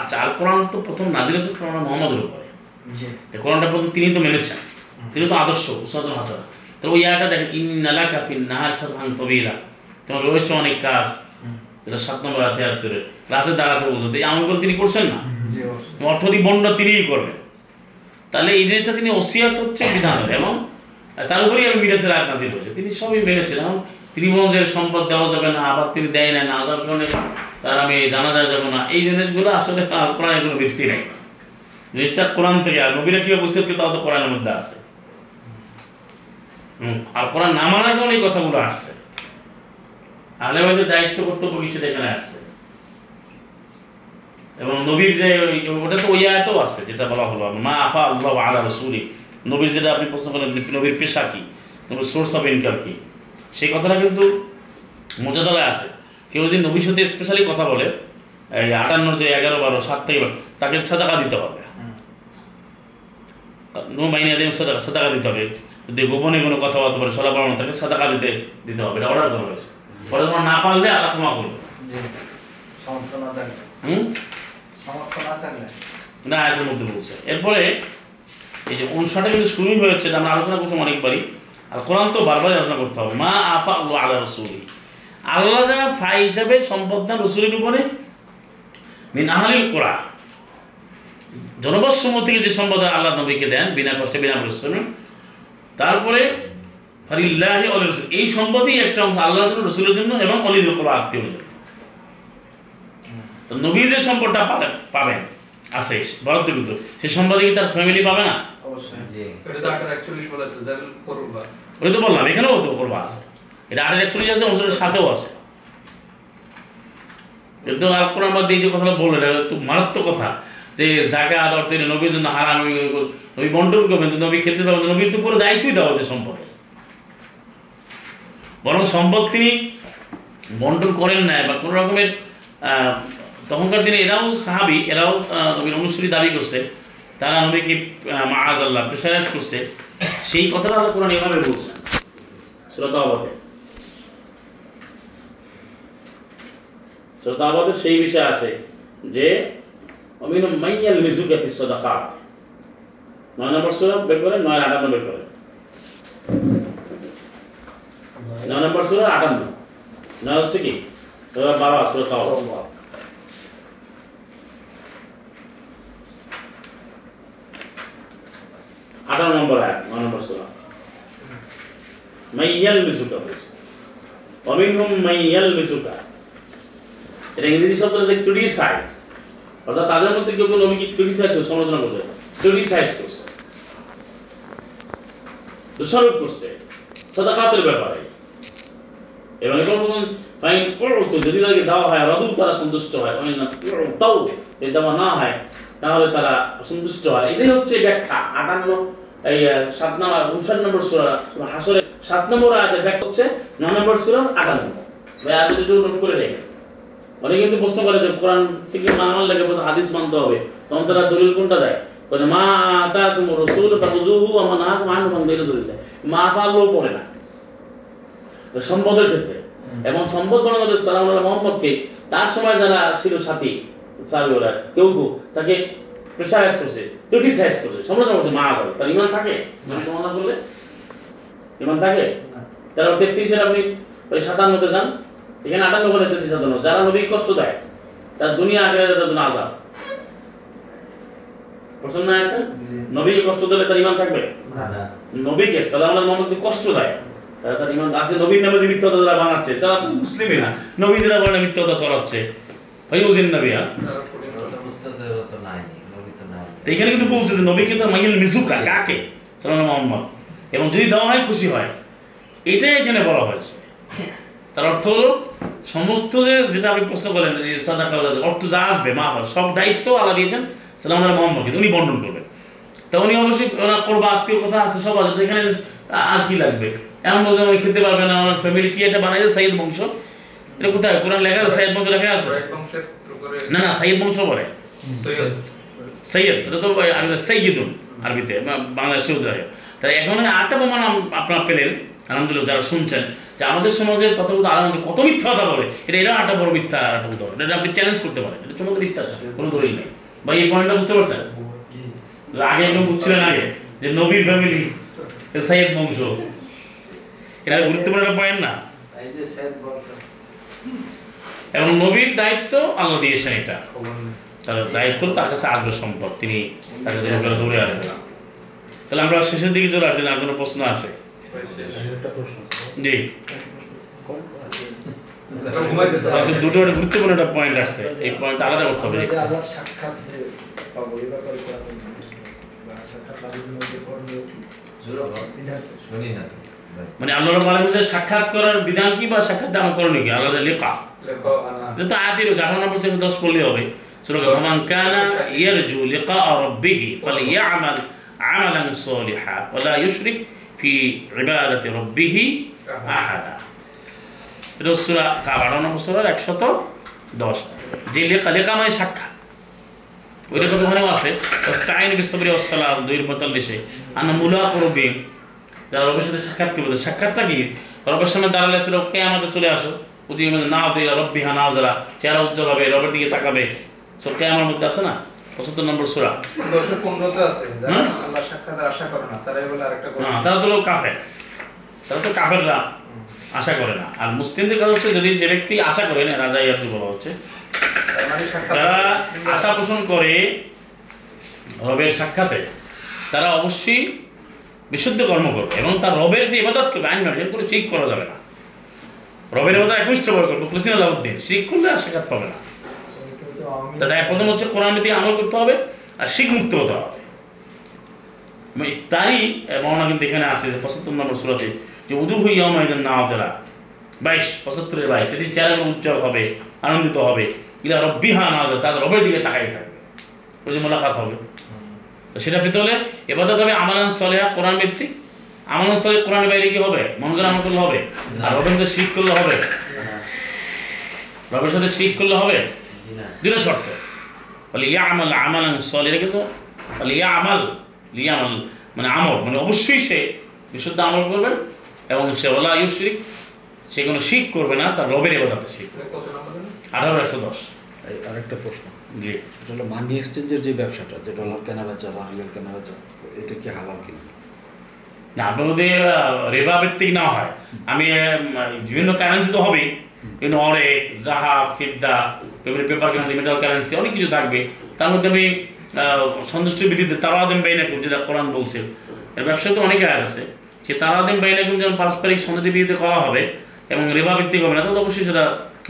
আচ্ছা আল কোরআন তো প্রথম নাজির হচ্ছে সালাম মোহাম্মদের উপরে। কোরআনটা প্রথম তিনি তো মেনেছেন। তিনি তো আদর্শ উসাদুল হাসান। তো ওই আয়টা দেখেন ইন্নালা কাফিন নাহার সালাম তবিরা তোমার রয়েছে অনেক কাজ। যেটা সাত নম্বর রাতে আত্মরে রাতে দাঁড়াতে বলতো এই আমলগুলো তিনি করছেন না? অর্থনৈতিক বন্ড তিনিই করবেন। তাহলে এই জিনিসটা তিনি ওসিয়াত হচ্ছে বিধানের। এবং তার উপরেই আমি মিরাজের আয়াত নাজির হয়েছে। তিনি সবই মেনেছেন। এবং তিনি বলেন যে সম্পদ দেওয়া যাবে না আবার তিনি দেয় না না আদার কারণে তার আমি জানা যায় যাব না। এই জিনিসগুলো আসলে কোরআনের কোনো ভিত্তি নেই। জিনিসটা কোরআন থেকে আর নবীরা কি অবস্থিত তাও তো কোরআনের মধ্যে আছে। আর কোরআন না মানার কারণে এই কথাগুলো আসছে। আলেমাদের দায়িত্ব কর্তব্য কি এখানে আসছে এবং নবীর যে ওই- ওটা তো ওই আয়াতেও আছে যেটা বলা হলো মা আফা আল্লাহ আলা রসুলি নবীর যেটা আপনি প্রশ্ন করলেন নবীর পেশা কি? নবীর সোর্স অফ ইনকাম কি? সেই কথাটা কিন্তু মজাদালায় আছে। কেউ যদি নবীর সাথে স্পেশালি কথা বলে এই আটান্ন যে এগারো বারো সাত থেকে তাকে সাদাকা দিতে হবে। নো মাইনে দেব সাদাকা সাদাকা দিতে হবে। যদি গোপনে কোনো কথাবার্তা বলে সলা পড়ানো তাকে সাদাকা দিতে দিতে হবে। এটা অর্ডার করা হয়েছে। পরে তোমার না পারলে আল্লাহ ক্ষমা করবে। না আয়াতের মধ্যে বলছে। এরপরে এই যে অনুষ্ঠানটা কিন্তু শুরুই হয়েছে আমরা আলোচনা করছি অনেকবারই। আর কোরআন তো বারবারই আলোচনা করতে হবে। মা আফা আল্লাহ আল্লাহ রসুলি। আল্লাহ যারা ফাই হিসাবে সম্পদ দান রসুলের উপরে মিন আহলিল কোরআন জনবৎ সমূহ থেকে যে সম্পদ আল্লাহ নবীকে দেন বিনা কষ্টে বিনা পরিশ্রমে। তারপরে ফারিল্লাহি অলি রসুল। এই সম্পদই একটা অংশ আল্লাহর জন্য রসুলের জন্য এবং অলিদুল কোরআন আত্মীয় জন্য তো নবীর যে সম্পদটা পাবেন আছে বরাদ্দকৃত সেই সম্পদে কি তার ফ্যামিলি পাবে না? ওই তো বললাম এখানেও তো করবা আছে। এটা আটের একচল্লিশ আছে অনুসারের সাথেও আছে। কিন্তু আল কোরআন মধ্যে এই যে কথাটা বলল এটা তো মারাত্মক কথা। যে জাকাত অর্থে নবীর জন্য হারাম নবী বন্টন করবেন নবী খেতে দেওয়া নবীর তো পুরো দায়িত্বই দেওয়া হচ্ছে সম্পদের বরং সম্পদ তিনি বন্টন করেন না বা কোনো রকমের তখনকার দিনে এরাও সাহাবি, এরাও নবীর অনুসরী দাবি করছে। তারা নবীকে মাহাজ আল্লাহ প্রেশারাইজ করছে। সেই কথাটা আল্লাহ কোরআন এভাবে বলছেন সুরত আবাদে সেই বিষয় আছে যে অমিন মাইয়াল মিজুকে নয় নম্বর সুরা, বের করে নয় আটান্ন বের করে নয় নম্বর সুরা আটান্ন। নয় হচ্ছে কি? বারো, সুরা তাওবা। আঠারো নম্বর আয়াত, নয় নম্বর সুরা। মাইয়াল অমিনহুম মাইয়াল মিজুকা এটা ইংরেজি শব্দ হচ্ছে ক্রিটিসাইজ। অর্থাৎ তাদের মধ্যে কেউ কেউ নবীকে ক্রিটিসাইজ করে সমালোচনা করছে ক্রিটিসাইজ করছে। দোষারোপ করছে। সাদাকাতের ব্যাপারে। এবং এরপর বলুন, ফাইন উড়তো যদি তাদেরকে দেওয়া হয়, রদু, তারা সন্তুষ্ট হয়। ফাইন না তাও যদি দেওয়া না হয়, তাহলে তারা সন্তুষ্ট হয়। এটাই হচ্ছে ব্যাখ্যা। আটান্ন, এই সাত নম্বর উনষাট নম্বর সুরা সুরা হাসরের সাত নম্বর আয়াতের ব্যাখ্যা হচ্ছে নয় নম্বর সুরা আটান্ন। ভাই, আয়াত একটু নোট করে রেখে অনেকে কিন্তু প্রশ্ন করে যে কোরআন থেকে মানার লাগে প্রথম হাদিস মানতে হবে। তখন তারা দলিল কোনটা দেয়? বলে, মা আতা তুমি রসুল ফাকুজুহু আমা না মান দলিল দেয়। মা পারলেও পড়ে না। সম্পদের ক্ষেত্রে। এবং সম্পদ গণগত সালাম মোহাম্মদকে। তার সময় যারা ছিল সাথী সাহাবিরা কেউ কেউ তাকে প্রেশারাইজ করছে ক্রিটিসাইজ করছে সমালোচনা করছে মা আজাল তার ইমান থাকে? যদি সমালোচনা করলে? ইমান থাকে? তারা তেত্রিশের আপনি ওই সাতান্নতে যান। এখানে আটান্ন করে তেত্রিশ সাতান্ন। যারা নবীকে কষ্ট দেয় তার দুনিয়া আগে তার জন্য আজাদ পছন্দ না একটা নবীকে কষ্ট দিলে তার ইমান থাকবে? নবীকে সালাম মোহাম্মদকে কষ্ট দেয়। তারা তার ইমান আছে, নবীর নামে যে তারা বানাচ্ছে। তারা তো মুসলিমই না। নবী যারা বলে মিথ্যা ছড়াচ্ছে। ভাই বুঝেন নবী তারা পড়ে ওরা তো বুঝতেছে ওরা তো নাই নবী তো নাই তো এখানে কিন্তু বলছে যে মাইল মিজুকা কাকে? মোহাম্মদ এবং যদি দেওয়া হয়, খুশি হয়। এটাই এখানে বলা হয়েছে। তার অর্থ হলো, সমস্ত যে, যেটা আপনি প্রশ্ন করেন যে সাদা অর্থ যা আসবে, মা বাবা সব দায়িত্ব আল্লাহ দিয়েছেন সালাম মোহাম্মদকে। উনি বন্টন করবেন। তা উনি অবশ্যই ওনার করবা আত্মীয় কথা আছে, সব আছে। এখানে আর কি লাগবে? এমন বলছে আমি খেতে পারবে না আমার ফ্যামিলি কি এটা বানাইছে? সাইদ বংশ? এটা কোথায়? কোরআন লেখা আছে সাইদ বংশ লেখা আছে? রাইট বংশের উপরে না না সাইদ বংশ বলে। সৈয়দ। সৈয়দ এটা তো আমি সৈয়দুন আরবিতে বাংলাদেশে উদ্ধারে তাই এখন আটটা প্রমাণ আপনারা পেলেন আলহামদুলিল্লাহ যারা শুনছেন যে আমাদের সমাজে তথাগত আলম যে কত মিথ্যা কথা বলে। এটা এরা আটটা বড় মিথ্যা আটটা উদাহরণ এটা আপনি চ্যালেঞ্জ করতে পারেন। এটা চমৎকার মিথ্যা আছে কোনো দলিল নেই। বা এই পয়েন্টটা বুঝতে পারছেন? আগে একদম বুঝছিলেন আগে যে নবীর ফ্যামিলি সৈয়দ বংশ। এটা গুরুত্বপূর্ণ একটা পয়েন্ট না। এবং নবীর দায়িত্ব আল্লাহ দিয়েছেন এটা। তার দায়িত্ব তার কাছে আসবে সম্পদ। তিনি তাকে যেন করে দৌড়ে আসবে না তাহলে আমরা শেষের দিকে চলে আসছি আর কোনো প্রশ্ন আছে? জি। আচ্ছা, দুটো একটা গুরুত্বপূর্ণ একটা পয়েন্ট আসছে। এই পয়েন্ট আলাদা করতে হবে। সাক্ষাৎ তো তো। মানে আল্লাহ আলমদের সাক্ষাৎ করার বিধান কি বা সাক্ষাৎ দান করণীয় কি? আল্লাহ লেখা। লেখো এটা তো আয়াতই রয়েছে আঠারো নম্বর দশ পড়লে হবে। সুরগ মান কানা ইয়ারজু লিকা রাব্বিহি ফালিয়ামাল আমালান সালিহা ওয়ালা ইউশরিক ফি ইবাদাতি রাব্বিহি আহাদা। এটা সূরা কাব আঠারো নম্বর সূরার একশত দশ। যে লেখা লেখা মানে সাক্ষাৎ। ওইটা কত ওখানেও আছে। ওস্তাইন বিসবরি ওয়াসসালাম দুই পঁয়তাল্লিশে। আনা মুলা করবে যারা রবের সাথে সাক্ষাৎ করবে সাক্ষাৎটা কি? রবের সামনে দাঁড়ালে ছিল কে আমাদের চলে আসো? মানে নাও দিয়ে রব্বি হা নাও যারা চেহারা উজ্জ্বল হবে রবের দিকে তাকাবে। সব কে আমার মধ্যে আছে না? পঁচাত্তর নম্বর সুরা। না হ্যাঁ তারা তো কাফের। তারা তো কাফেররা আশা করে না। আর মুসলিমদের কাজ হচ্ছে যদি যে ব্যক্তি আশা করে না রাজা ইয়ার্জু বলা হচ্ছে? মানে যারা আশা পোষণ করে রবের সাক্ষাতে তারা অবশ্যই বিশুদ্ধ কর্ম করবে এবং তার রবের যে ইবাদত করবে, আইন মার্জন করে শিরিক করা যাবে না। রবের ইবাদত একনিষ্ঠ ভাবে করবে খুলসিন আলাউদ্দিন, শিরিক করলে আর সাক্ষাৎ পাবে না। তাই প্রথম হচ্ছে কোরআন নীতি আমল করতে হবে, আর শিখ মুক্ত হতে হবে। তাই মৌলানা কিন্তু এখানে আছে যে পঁচাত্তর নম্বর সুরাতে, যে উদু হইয়া মাইদান না হতেরা বাইশ, পঁচাত্তরের বাইশ সেটি চেহারা উজ্জ্বল হবে, আনন্দিত হবে, ইলা রব্বি হা না তাদের রবের দিকে তাকাই থাকবে। ওই যে মোলাকাত হবে। তো সেটা পেতে হলে এবার হবে আমালান সলেহা কোরআন ভিত্তিক। আমালান সলে কোরআন বাইরে কি হবে? মন করে আমল করলে হবে? আর রবের সাথে শিখ করলে হবে? রবের সাথে শিখ করলে হবে? দুটো শর্ত। বলে ইয়া আমল আমালান সলিরা কিন্তু বলে ইয়া আমাল ইয়া আমল মানে আমল। মানে অবশ্যই সে বিশুদ্ধ আমল করবে এবং সে ওলা ইউশরিক সে কোনো শিখ করবে না তার রবের এবাদাতে শিখ কত নম্বরে আঠারো একশো দশ। আরেকটা প্রশ্ন। জি এটা হলো মানি এক্সচেঞ্জের যে ব্যবসাটা যে ডলার কেনা বেচা বা রিয়াল কেনা বেচা এটা কি হালাল কিনা? না আপনার যদি রেবা ভিত্তিক না হয়। আমি বিভিন্ন কারেন্সি তো হবেই। বিভিন্ন অরে জাহা ফিদ্দা বিভিন্ন পেপার কারেন্সি মেটাল কারেন্সি অনেক কিছু থাকবে। তার মধ্যে আমি সন্তুষ্ট ভিত্তিতে তারাদিন বাইনাকুম যেটা কোরআন বলছে। এর ব্যবসায় তো অনেক আয়াত আছে। সে তারাদিন বাইনাকুম যেমন পারস্পরিক সন্তুষ্টি ভিত্তিতে করা হবে এবং রেবা ভিত্তিক হবে না তাহলে অবশ্যই সেটা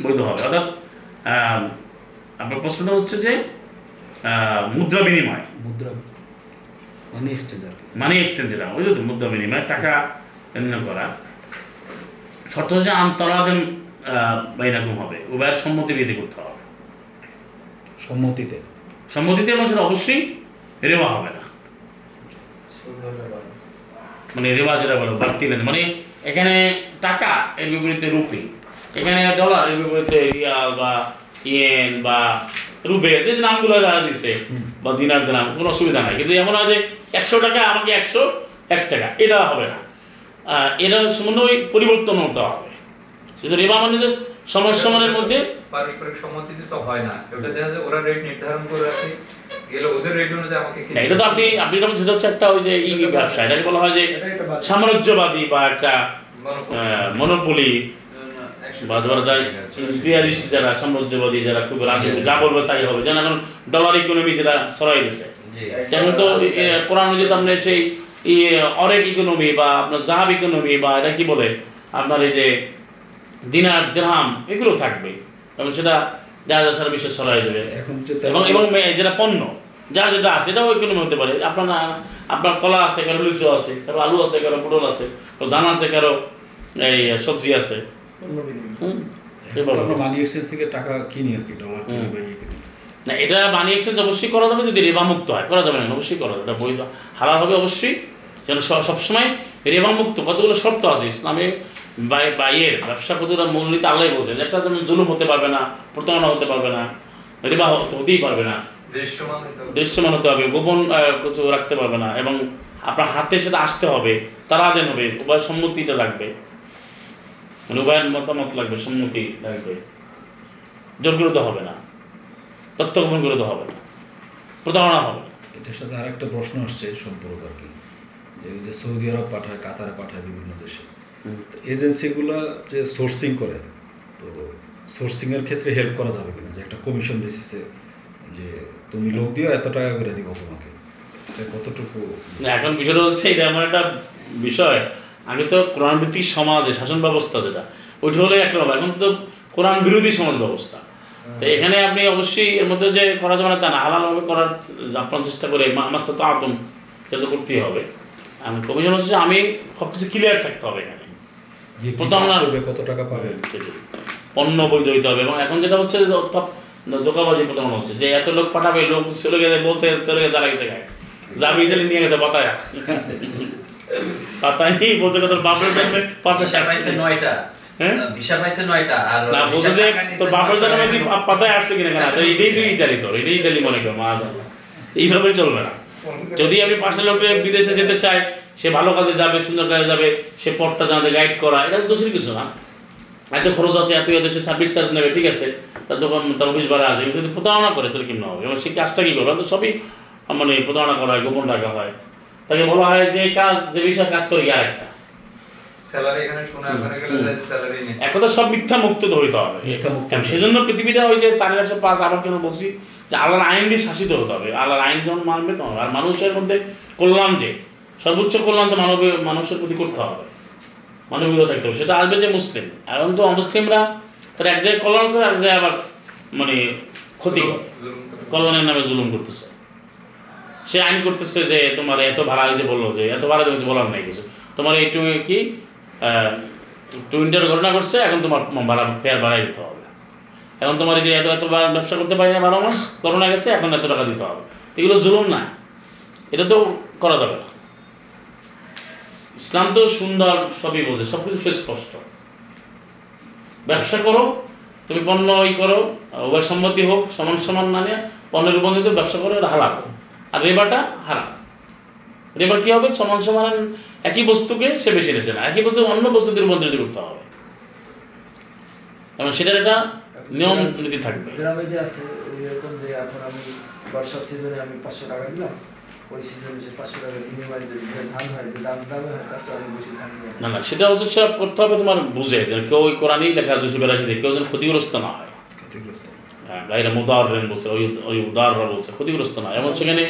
বৈধ হবে। অর্থাৎ আপনার প্রশ্নটা হচ্ছে যে মুদ্রা বিনিময়। মুদ্রা মানি এক্সচেঞ্জ মানি এক্সচেঞ্জ ওই তো মুদ্রা বিনিময় টাকা লেনদেন করা। শর্ত হচ্ছে আন্তরাদিন বাইনাকুম হবে উভয়ের সম্মতি বিধি করতে হবে। সম্মতিতে। সম্মতিতে এবং সেটা অবশ্যই রেওয়া হবে না। মানে রেওয়া যেটা বলো বাড়তি লেনদেন। মানে এখানে টাকা এর বিপরীতে রুপি এখানে ডলার এর বিপরীতে রিয়াল বা ইয়েন বা রুবে যে নামগুলো দিচ্ছে বা দিনার দিনাম কোনো অসুবিধা নাই। কিন্তু এমন হয় যে একশো টাকা আমাকে একশো এক টাকা এটা হবে না। এটা সমন্বয় পরিবর্তন হতে হবে। কিন্তু রেবা মানে যে সময় সময়ের মধ্যে পারস্পরিক সম্মতিতে তো হয় না। ওটা দেখা যায় ওরা রেট নির্ধারণ করে আমাকে এটা তো আপনি সেটা হচ্ছে একটা ওই যে ব্যবসা। এটাকে বলা হয় যে সাম্রাজ্যবাদী বা একটা মনোপলি বা ধরা যায় ইম্পিরিয়ালিস্ট যারা সাম্রাজ্যবাদী যারা খুব রাজি যা বলবে তাই হবে। যেন এখন ডলার ইকোনমি যেটা দিছে। যেমন তো কোরআন যদি আপনার সেই ই অরেক ইকোনমি বা আপনার জাহাব ইকোনমি বা এটা কি বলে? আপনার এই যে দিনার দেহাম এগুলো থাকবে। এবং সেটা যা যা সারা বিশ্বে ছড়াই যাবে এবং এবং যেটা পণ্য যা যেটা আছে এটাও ইকোনমি হতে পারে। আপনার না- আপনার কলা আছে কারও লিচু আছে কারও আলু আছে কারও পটল আছে কারও ধান আছে কারও এই সবজি আছে। মানি এক্সচেঞ্জ থেকে টাকা কিনি আর কি ডলার কিনি বা ইয়ে কিনি। না এটা মানি এক্সচেঞ্জ অবশ্যই করা যাবে যদি রেবা মুক্ত হয়। করা যাবে না অবশ্যই করা যাবে। এটা বৈধ। হালাল হবে অবশ্যই। যেন সবসময় রেবা মুক্ত। কতগুলো শর্ত আছে? ইসলামে বাইয়ের ব্যবসা কতগুলো মূলনীতি আল্লাহ বলছেন। একটা যেমন জুলুম হতে পারবে না প্রতারণা হতে পারবে না রেবা হতেই পারবে না। দৃশ্যমান হতে হবে। গোপন কিছু রাখতে পারবে না। এবং আপনার হাতে সেটা আসতে হবে তারা দেন হবে উভয় সম্মতিটা লাগবে। উভয়ের মতামত লাগবে সম্মতি লাগবে। জোর করে তো হবে না। তথ্য গোপন করে তো হবে না। প্রতারণা হবে এটার সাথে আরেকটা প্রশ্ন আসছে সম্পর্ক আর কি। যে সৌদি আরব পাঠায় কাতারে পাঠায় বিভিন্ন দেশে। এজেন্সিগুলো যে সোর্সিং করে তো সোর্সিংয়ের ক্ষেত্রে হেল্প করা যাবে কিনা? যে একটা কমিশন বেসিসে যে তুমি লোক দিও এত টাকা করে দিব তোমাকে। এটা কতটুকু? এখন বিষয়টা হচ্ছে এটা এমন একটা বিষয় আগে তো কোরআন ভিত্তিক সমাজে শাসন ব্যবস্থা যেটা ওইটা হলে একরকম এখন তো কোরআন বিরোধী সমাজ ব্যবস্থা। তো এখানে আপনি অবশ্যই এর মধ্যে যে করা যাবে না তা না হালালভাবে করার আপনার চেষ্টা করে মাস্তা তো আদম সেটা তো করতেই হবে। আমি কমিশন হচ্ছে আমি সব কিছু ক্লিয়ার থাকতে হবে এখানে। গিয়ে কত টাকা পাবে। পণ্য বৈধ হইতে হবে এবং এখন যেটা হচ্ছে দোকাবাজি প্রতারণা হচ্ছে যে এত লোক পাঠাবে লোক চলে গেছে বলছে চলে গেছে আর থেকে যাবি ইটালি নিয়ে গেছে পাতায় পাতায় বলছে কত বাপের কাছে পাতা ভিসা নয়টা। হ্যাঁ? ভিসা পাইছে নয়টা আর না বলছে যে তোর বাপের জন্য নয়শো পাতায় আসছে কিনা কেনা? তো এটাই তুই ইটালি তোর এটাই ইটালি মনে কর মা। এইভাবে চলবে না। যদি আমি পাশের লোকের বিদেশে যেতে চাই সে ভালো কাজে যাবে সুন্দর কাজে যাবে সে পথটা জানাতে গাইড করা এটা দোষের কিছু না। এত খরচ আছে এত এদেশে সার্ভিস চার্জ নেবে ঠিক আছে। তার দোকান তার অফিস ভাড়া আছে যদি প্রতারণা করে তাহলে কেমন হবে? এবং সে কাজটা কী করবে? তো সবই মানে প্রতারণা করা হয় গোপন রাখা হয়। তাকে বলা হয় যে কাজ যে বিষয়ে কাজ করে আর একটা। স্যালারি এখানে শোনা ওখানে গেলে স্যালারি নেই এখন তো সব মিথ্যা মুক্ত তো হইতে হবে। কারণ সেজন্য পৃথিবীটা ওই যে চার একশো পাঁচ আবার কেন বলছি? যে আল্লাহর আইন দিয়ে শাসিত হতে হবে। আল্লাহর আইন যখন মানবে তখন আর মানুষের মধ্যে কল্যাণ যে সর্বোচ্চ কল্যাণ তো মানব মানুষের প্রতি করতে হবে। মানবীয় থাকতে হবে। সেটা আসবে যে মুসলিম। এখন তো অমুসলিমরা তারা এক জায়গায় কল্যাণ করে এক জায়গায় আবার মানে ক্ষতি করে। কল্যাণের নামে জুলুম করতেছে। সে আইন করতেছে যে তোমার এত ভাড়া যে বলল যে এত ভাড়া তুমি বলার নাই কিছু। তোমার এই টু কি টুইন্টার ঘটনা করছে এখন তোমার ভাড়া ফেয়ার বাড়াই দিতে হবে। এখন তোমার এই যে এত এত ব্যবসা করতে পারি না, বারো মাস, করোনা গেছে, এখন এত টাকা দিতে হবে। এগুলো জুলুম না। এটা তো করা যাবে না। ইসলাম তো সুন্দর, সবই বোঝে সব কিছু সুস্পষ্ট ব্যবসা করো, তুমি পণ্য ই করো, উভয় সম্মতি হোক, সমান সমান না নিয়ে পণ্যের রূপান্তরিত ব্যবসা করো, এটা হালাল। আর রেবাটা হারাম রেবা কী হবে? সমান সমান একই বস্তুকে সে বেশি নিয়েছে না। একই বস্তু অন্য বস্তুতে রূপান্তরিত করতে হবে। এবং সেটার একটা নিয়ম নীতি থাকবে। গ্রামে যে আছে এরকম যে এখন আমি বর্ষার সিজনে আমি পাঁচশো টাকা দিলাম। ওই সিজনে যে পাঁচশো টাকা বিনিময়ে যে যে ধান হয় যে দাম দামে হয় তার চেয়ে বেশি ধান না না সেটা হচ্ছে করতে হবে তোমার বুঝে। যে কেউ ওই কোরআনই লেখা দুশো বেরাশিতে কেউ যেন ক্ষতিগ্রস্ত না হয়। ক্ষতিগ্রস্ত। হ্যাঁ গাইরা মুদার বলছে ওই ওই উদাররা বলছে ক্ষতিগ্রস্ত না। এমন সেখানে।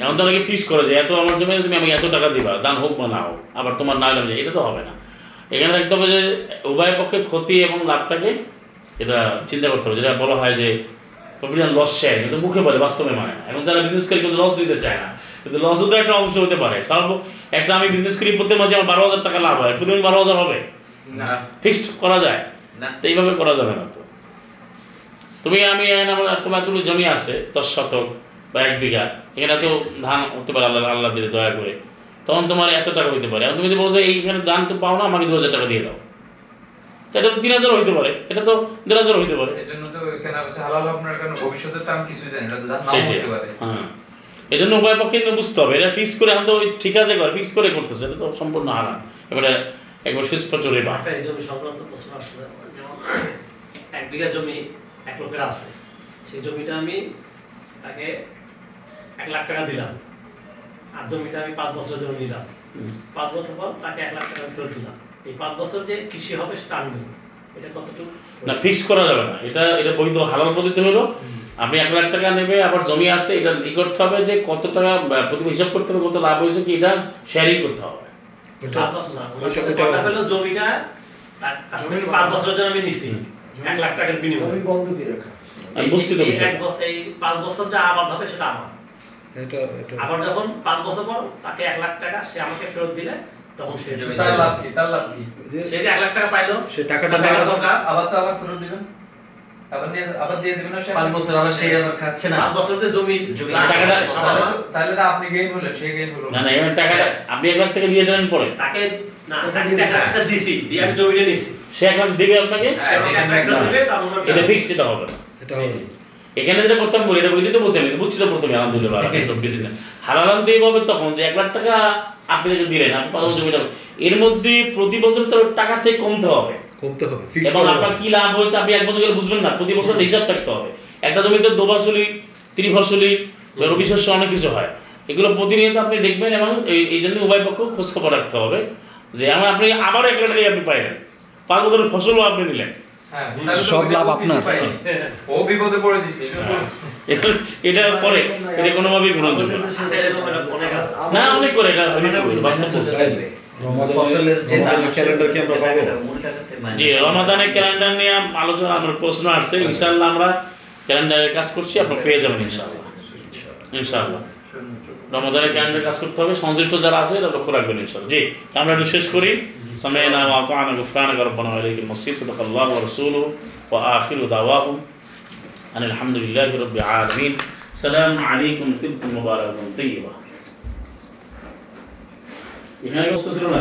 এখন তো অনেকে ফিক্স করে যে এত আমার জমি তুমি আমাকে এত টাকা দিবা দান হোক বা না হোক আবার তোমার না হলে এটা তো হবে না। এখানে দেখতে হবে যে উভয় পক্ষে ক্ষতি এবং লাভটাকে এটা চিন্তা করতে হবে। যেটা বলা হয় যে প্রফিট লস শেয়ার কিন্তু মুখে বলে বাস্তবে মানে। না। এখন যারা বিজনেস করে কিন্তু লস দিতে চায় না। কিন্তু লসও তো একটা অংশ হতে পারে। সব একটা আমি বিজনেস করি প্রতি মাসে আমার বারো হাজার টাকা লাভ হয়। প্রতিদিন বারো হাজার হবে। না। ফিক্সড করা যায়। তো এইভাবে করা যাবে না তো। তুমি আমি তোমার দুটো জমি আছে দশ শতক বা এক বিঘা এখানে তো ধান হতে পারে আল্লাহ আল্লাহ দিলে দয়া করে। তখন তোমার এত টাকা হইতে পারে। তুমি যদি বলছো এইখানে দান তো পাও না আমাকে দু হাজার টাকা দিয়ে দাও। এটা তো তিন হাজার হইতে পারে। এটা তো দেড় হাজার হইতে পারে। এই জন্য হ্যাঁ। উভয় পক্ষে কিন্তু বুঝতে হবে। এটা ফিক্স করে এখন তো ঠিক আছে করে ফিক্স করে করতেছে এটা তো সম্পূর্ণ হারাম। এবারে একবার সুস্পষ্ট রেবা সংক্রান্ত প্রশ্ন আসলে। এক বিঘা জমি এক লোকের আছে। সেই জমিটা আমি তাকে এক লাখ টাকা দিলাম। আর জমিটা আমি পাঁচ বছরের জন্য নিলাম। পাঁচ বছর পর তাকে এক লাখ টাকা ফেরত দিলাম। এই পাঁচ বছর যে কৃষি হবে সেটা আমি এটা কতটুকু? না ফিক্স করা যাবে না। এটা এটা বৈধ হালাল পদ্ধতি হলো। আপনি এক লাখ টাকা নেবে আবার জমি আছে এটা ই করতে হবে যে কত টাকা প্রতি হিসাব করতে হবে কত লাভ হয়েছে কি এটা শেয়ারিং করতে হবে। জমিটা পাঁচ বছরের জন্য আমি নিছি। এক লাখ টাকার বিনিময়ে। জমি বন্ধকি রাখা? আমি বুঝছি তো এই বিষয়টা। এক ব- এই পাঁচ বছর যা আবাদ হবে সেটা আমার। এটা এটা আবার যখন পাঁচ বছর পর তাকে এক লাখ টাকা সে আমাকে ফেরত দিলে তখন সে জমি তার লাভ কি? তার লাভ কি? সে যে এক লাখ টাকা পাইলো সে টাকাটা তার টাকা নেওয়ার- দরকার আবার তো আবার ফেরত দিবেন। আবার নিয়ে আবার দিয়ে দিবেন সে পাঁচ বছর আবার সেই আবার খাচ্ছে না। পাঁচ বছর যে জমি জমি টাকাটা তাহলে আমার, তো- তাহলে তো আপনি গেইন সে হলো। না না এবার টাকা আপনি এক লাখ টাকা দিয়ে দেবেন পরে। তাকে সে আপনাকে? এটা হবে না। এখানে যেটা করতাম বলি এটা বইতে তো বসে আমি বুঝছি তো প্রথমে আলহামদুলিল্লাহ বেশি না। হারালাম তো এইভাবে তখন যে এক লাখ টাকা আপনি তাকে দিলেন আপনি পাঁচ জমিটা এর মধ্যে প্রতি বছর তো টাকা থেকে কমতে হবে। কমতে হবে এবং আপনার কি লাভ হয়েছে আপনি এক বছর গেলে বুঝবেন না প্রতি বছর হিসাব থাকতে হবে। একটা জমিতে দো ফসলি ত্রি ফসলি রবি শস্য অনেক কিছু হয়। এগুলো প্রতিনিয়ত আপনি দেখবেন এবং এই এই জন্য উভয় পক্ষ খোঁজখবর রাখতে হবে। যে এখন আপনি আবার এক লাখ টাকা আপনি পাইলেন। পাঁচ বছরের ফসলও আপনি নিলেন। হ্যাঁ সব লাভ আপনার। ও বিপদে পড়ে দিছে এটা এটা- এটা পরে এটা কোনোভাবেই গ্রহণযোগ্য না। অনেক করে এটা জি রমাদানের ক্যালেন্ডার নিয়ে আলোচনা আমার প্রশ্ন আসছে। ইনশাল্লাহ আমরা ক্যালেন্ডারে কাজ করছি আপনারা পেয়ে যাবেন ইনশাল্লাহ ইনশাল্লাহ রমাদানের ক্যালেন্ডার কাজ করতে হবে সংশ্লিষ্ট যারা আছে এটা লক্ষ্য রাখবেন ইনশাল্লাহ জি আমরা একটু শেষ করি سمعنا وأطعنا غفرانك ربنا وإليك المصير صدق الله ورسوله وآخر دعواهم أن الحمد لله رب العالمين سلام عليكم طبتم مبارك طيبة এখানে কষ্ট ছিল না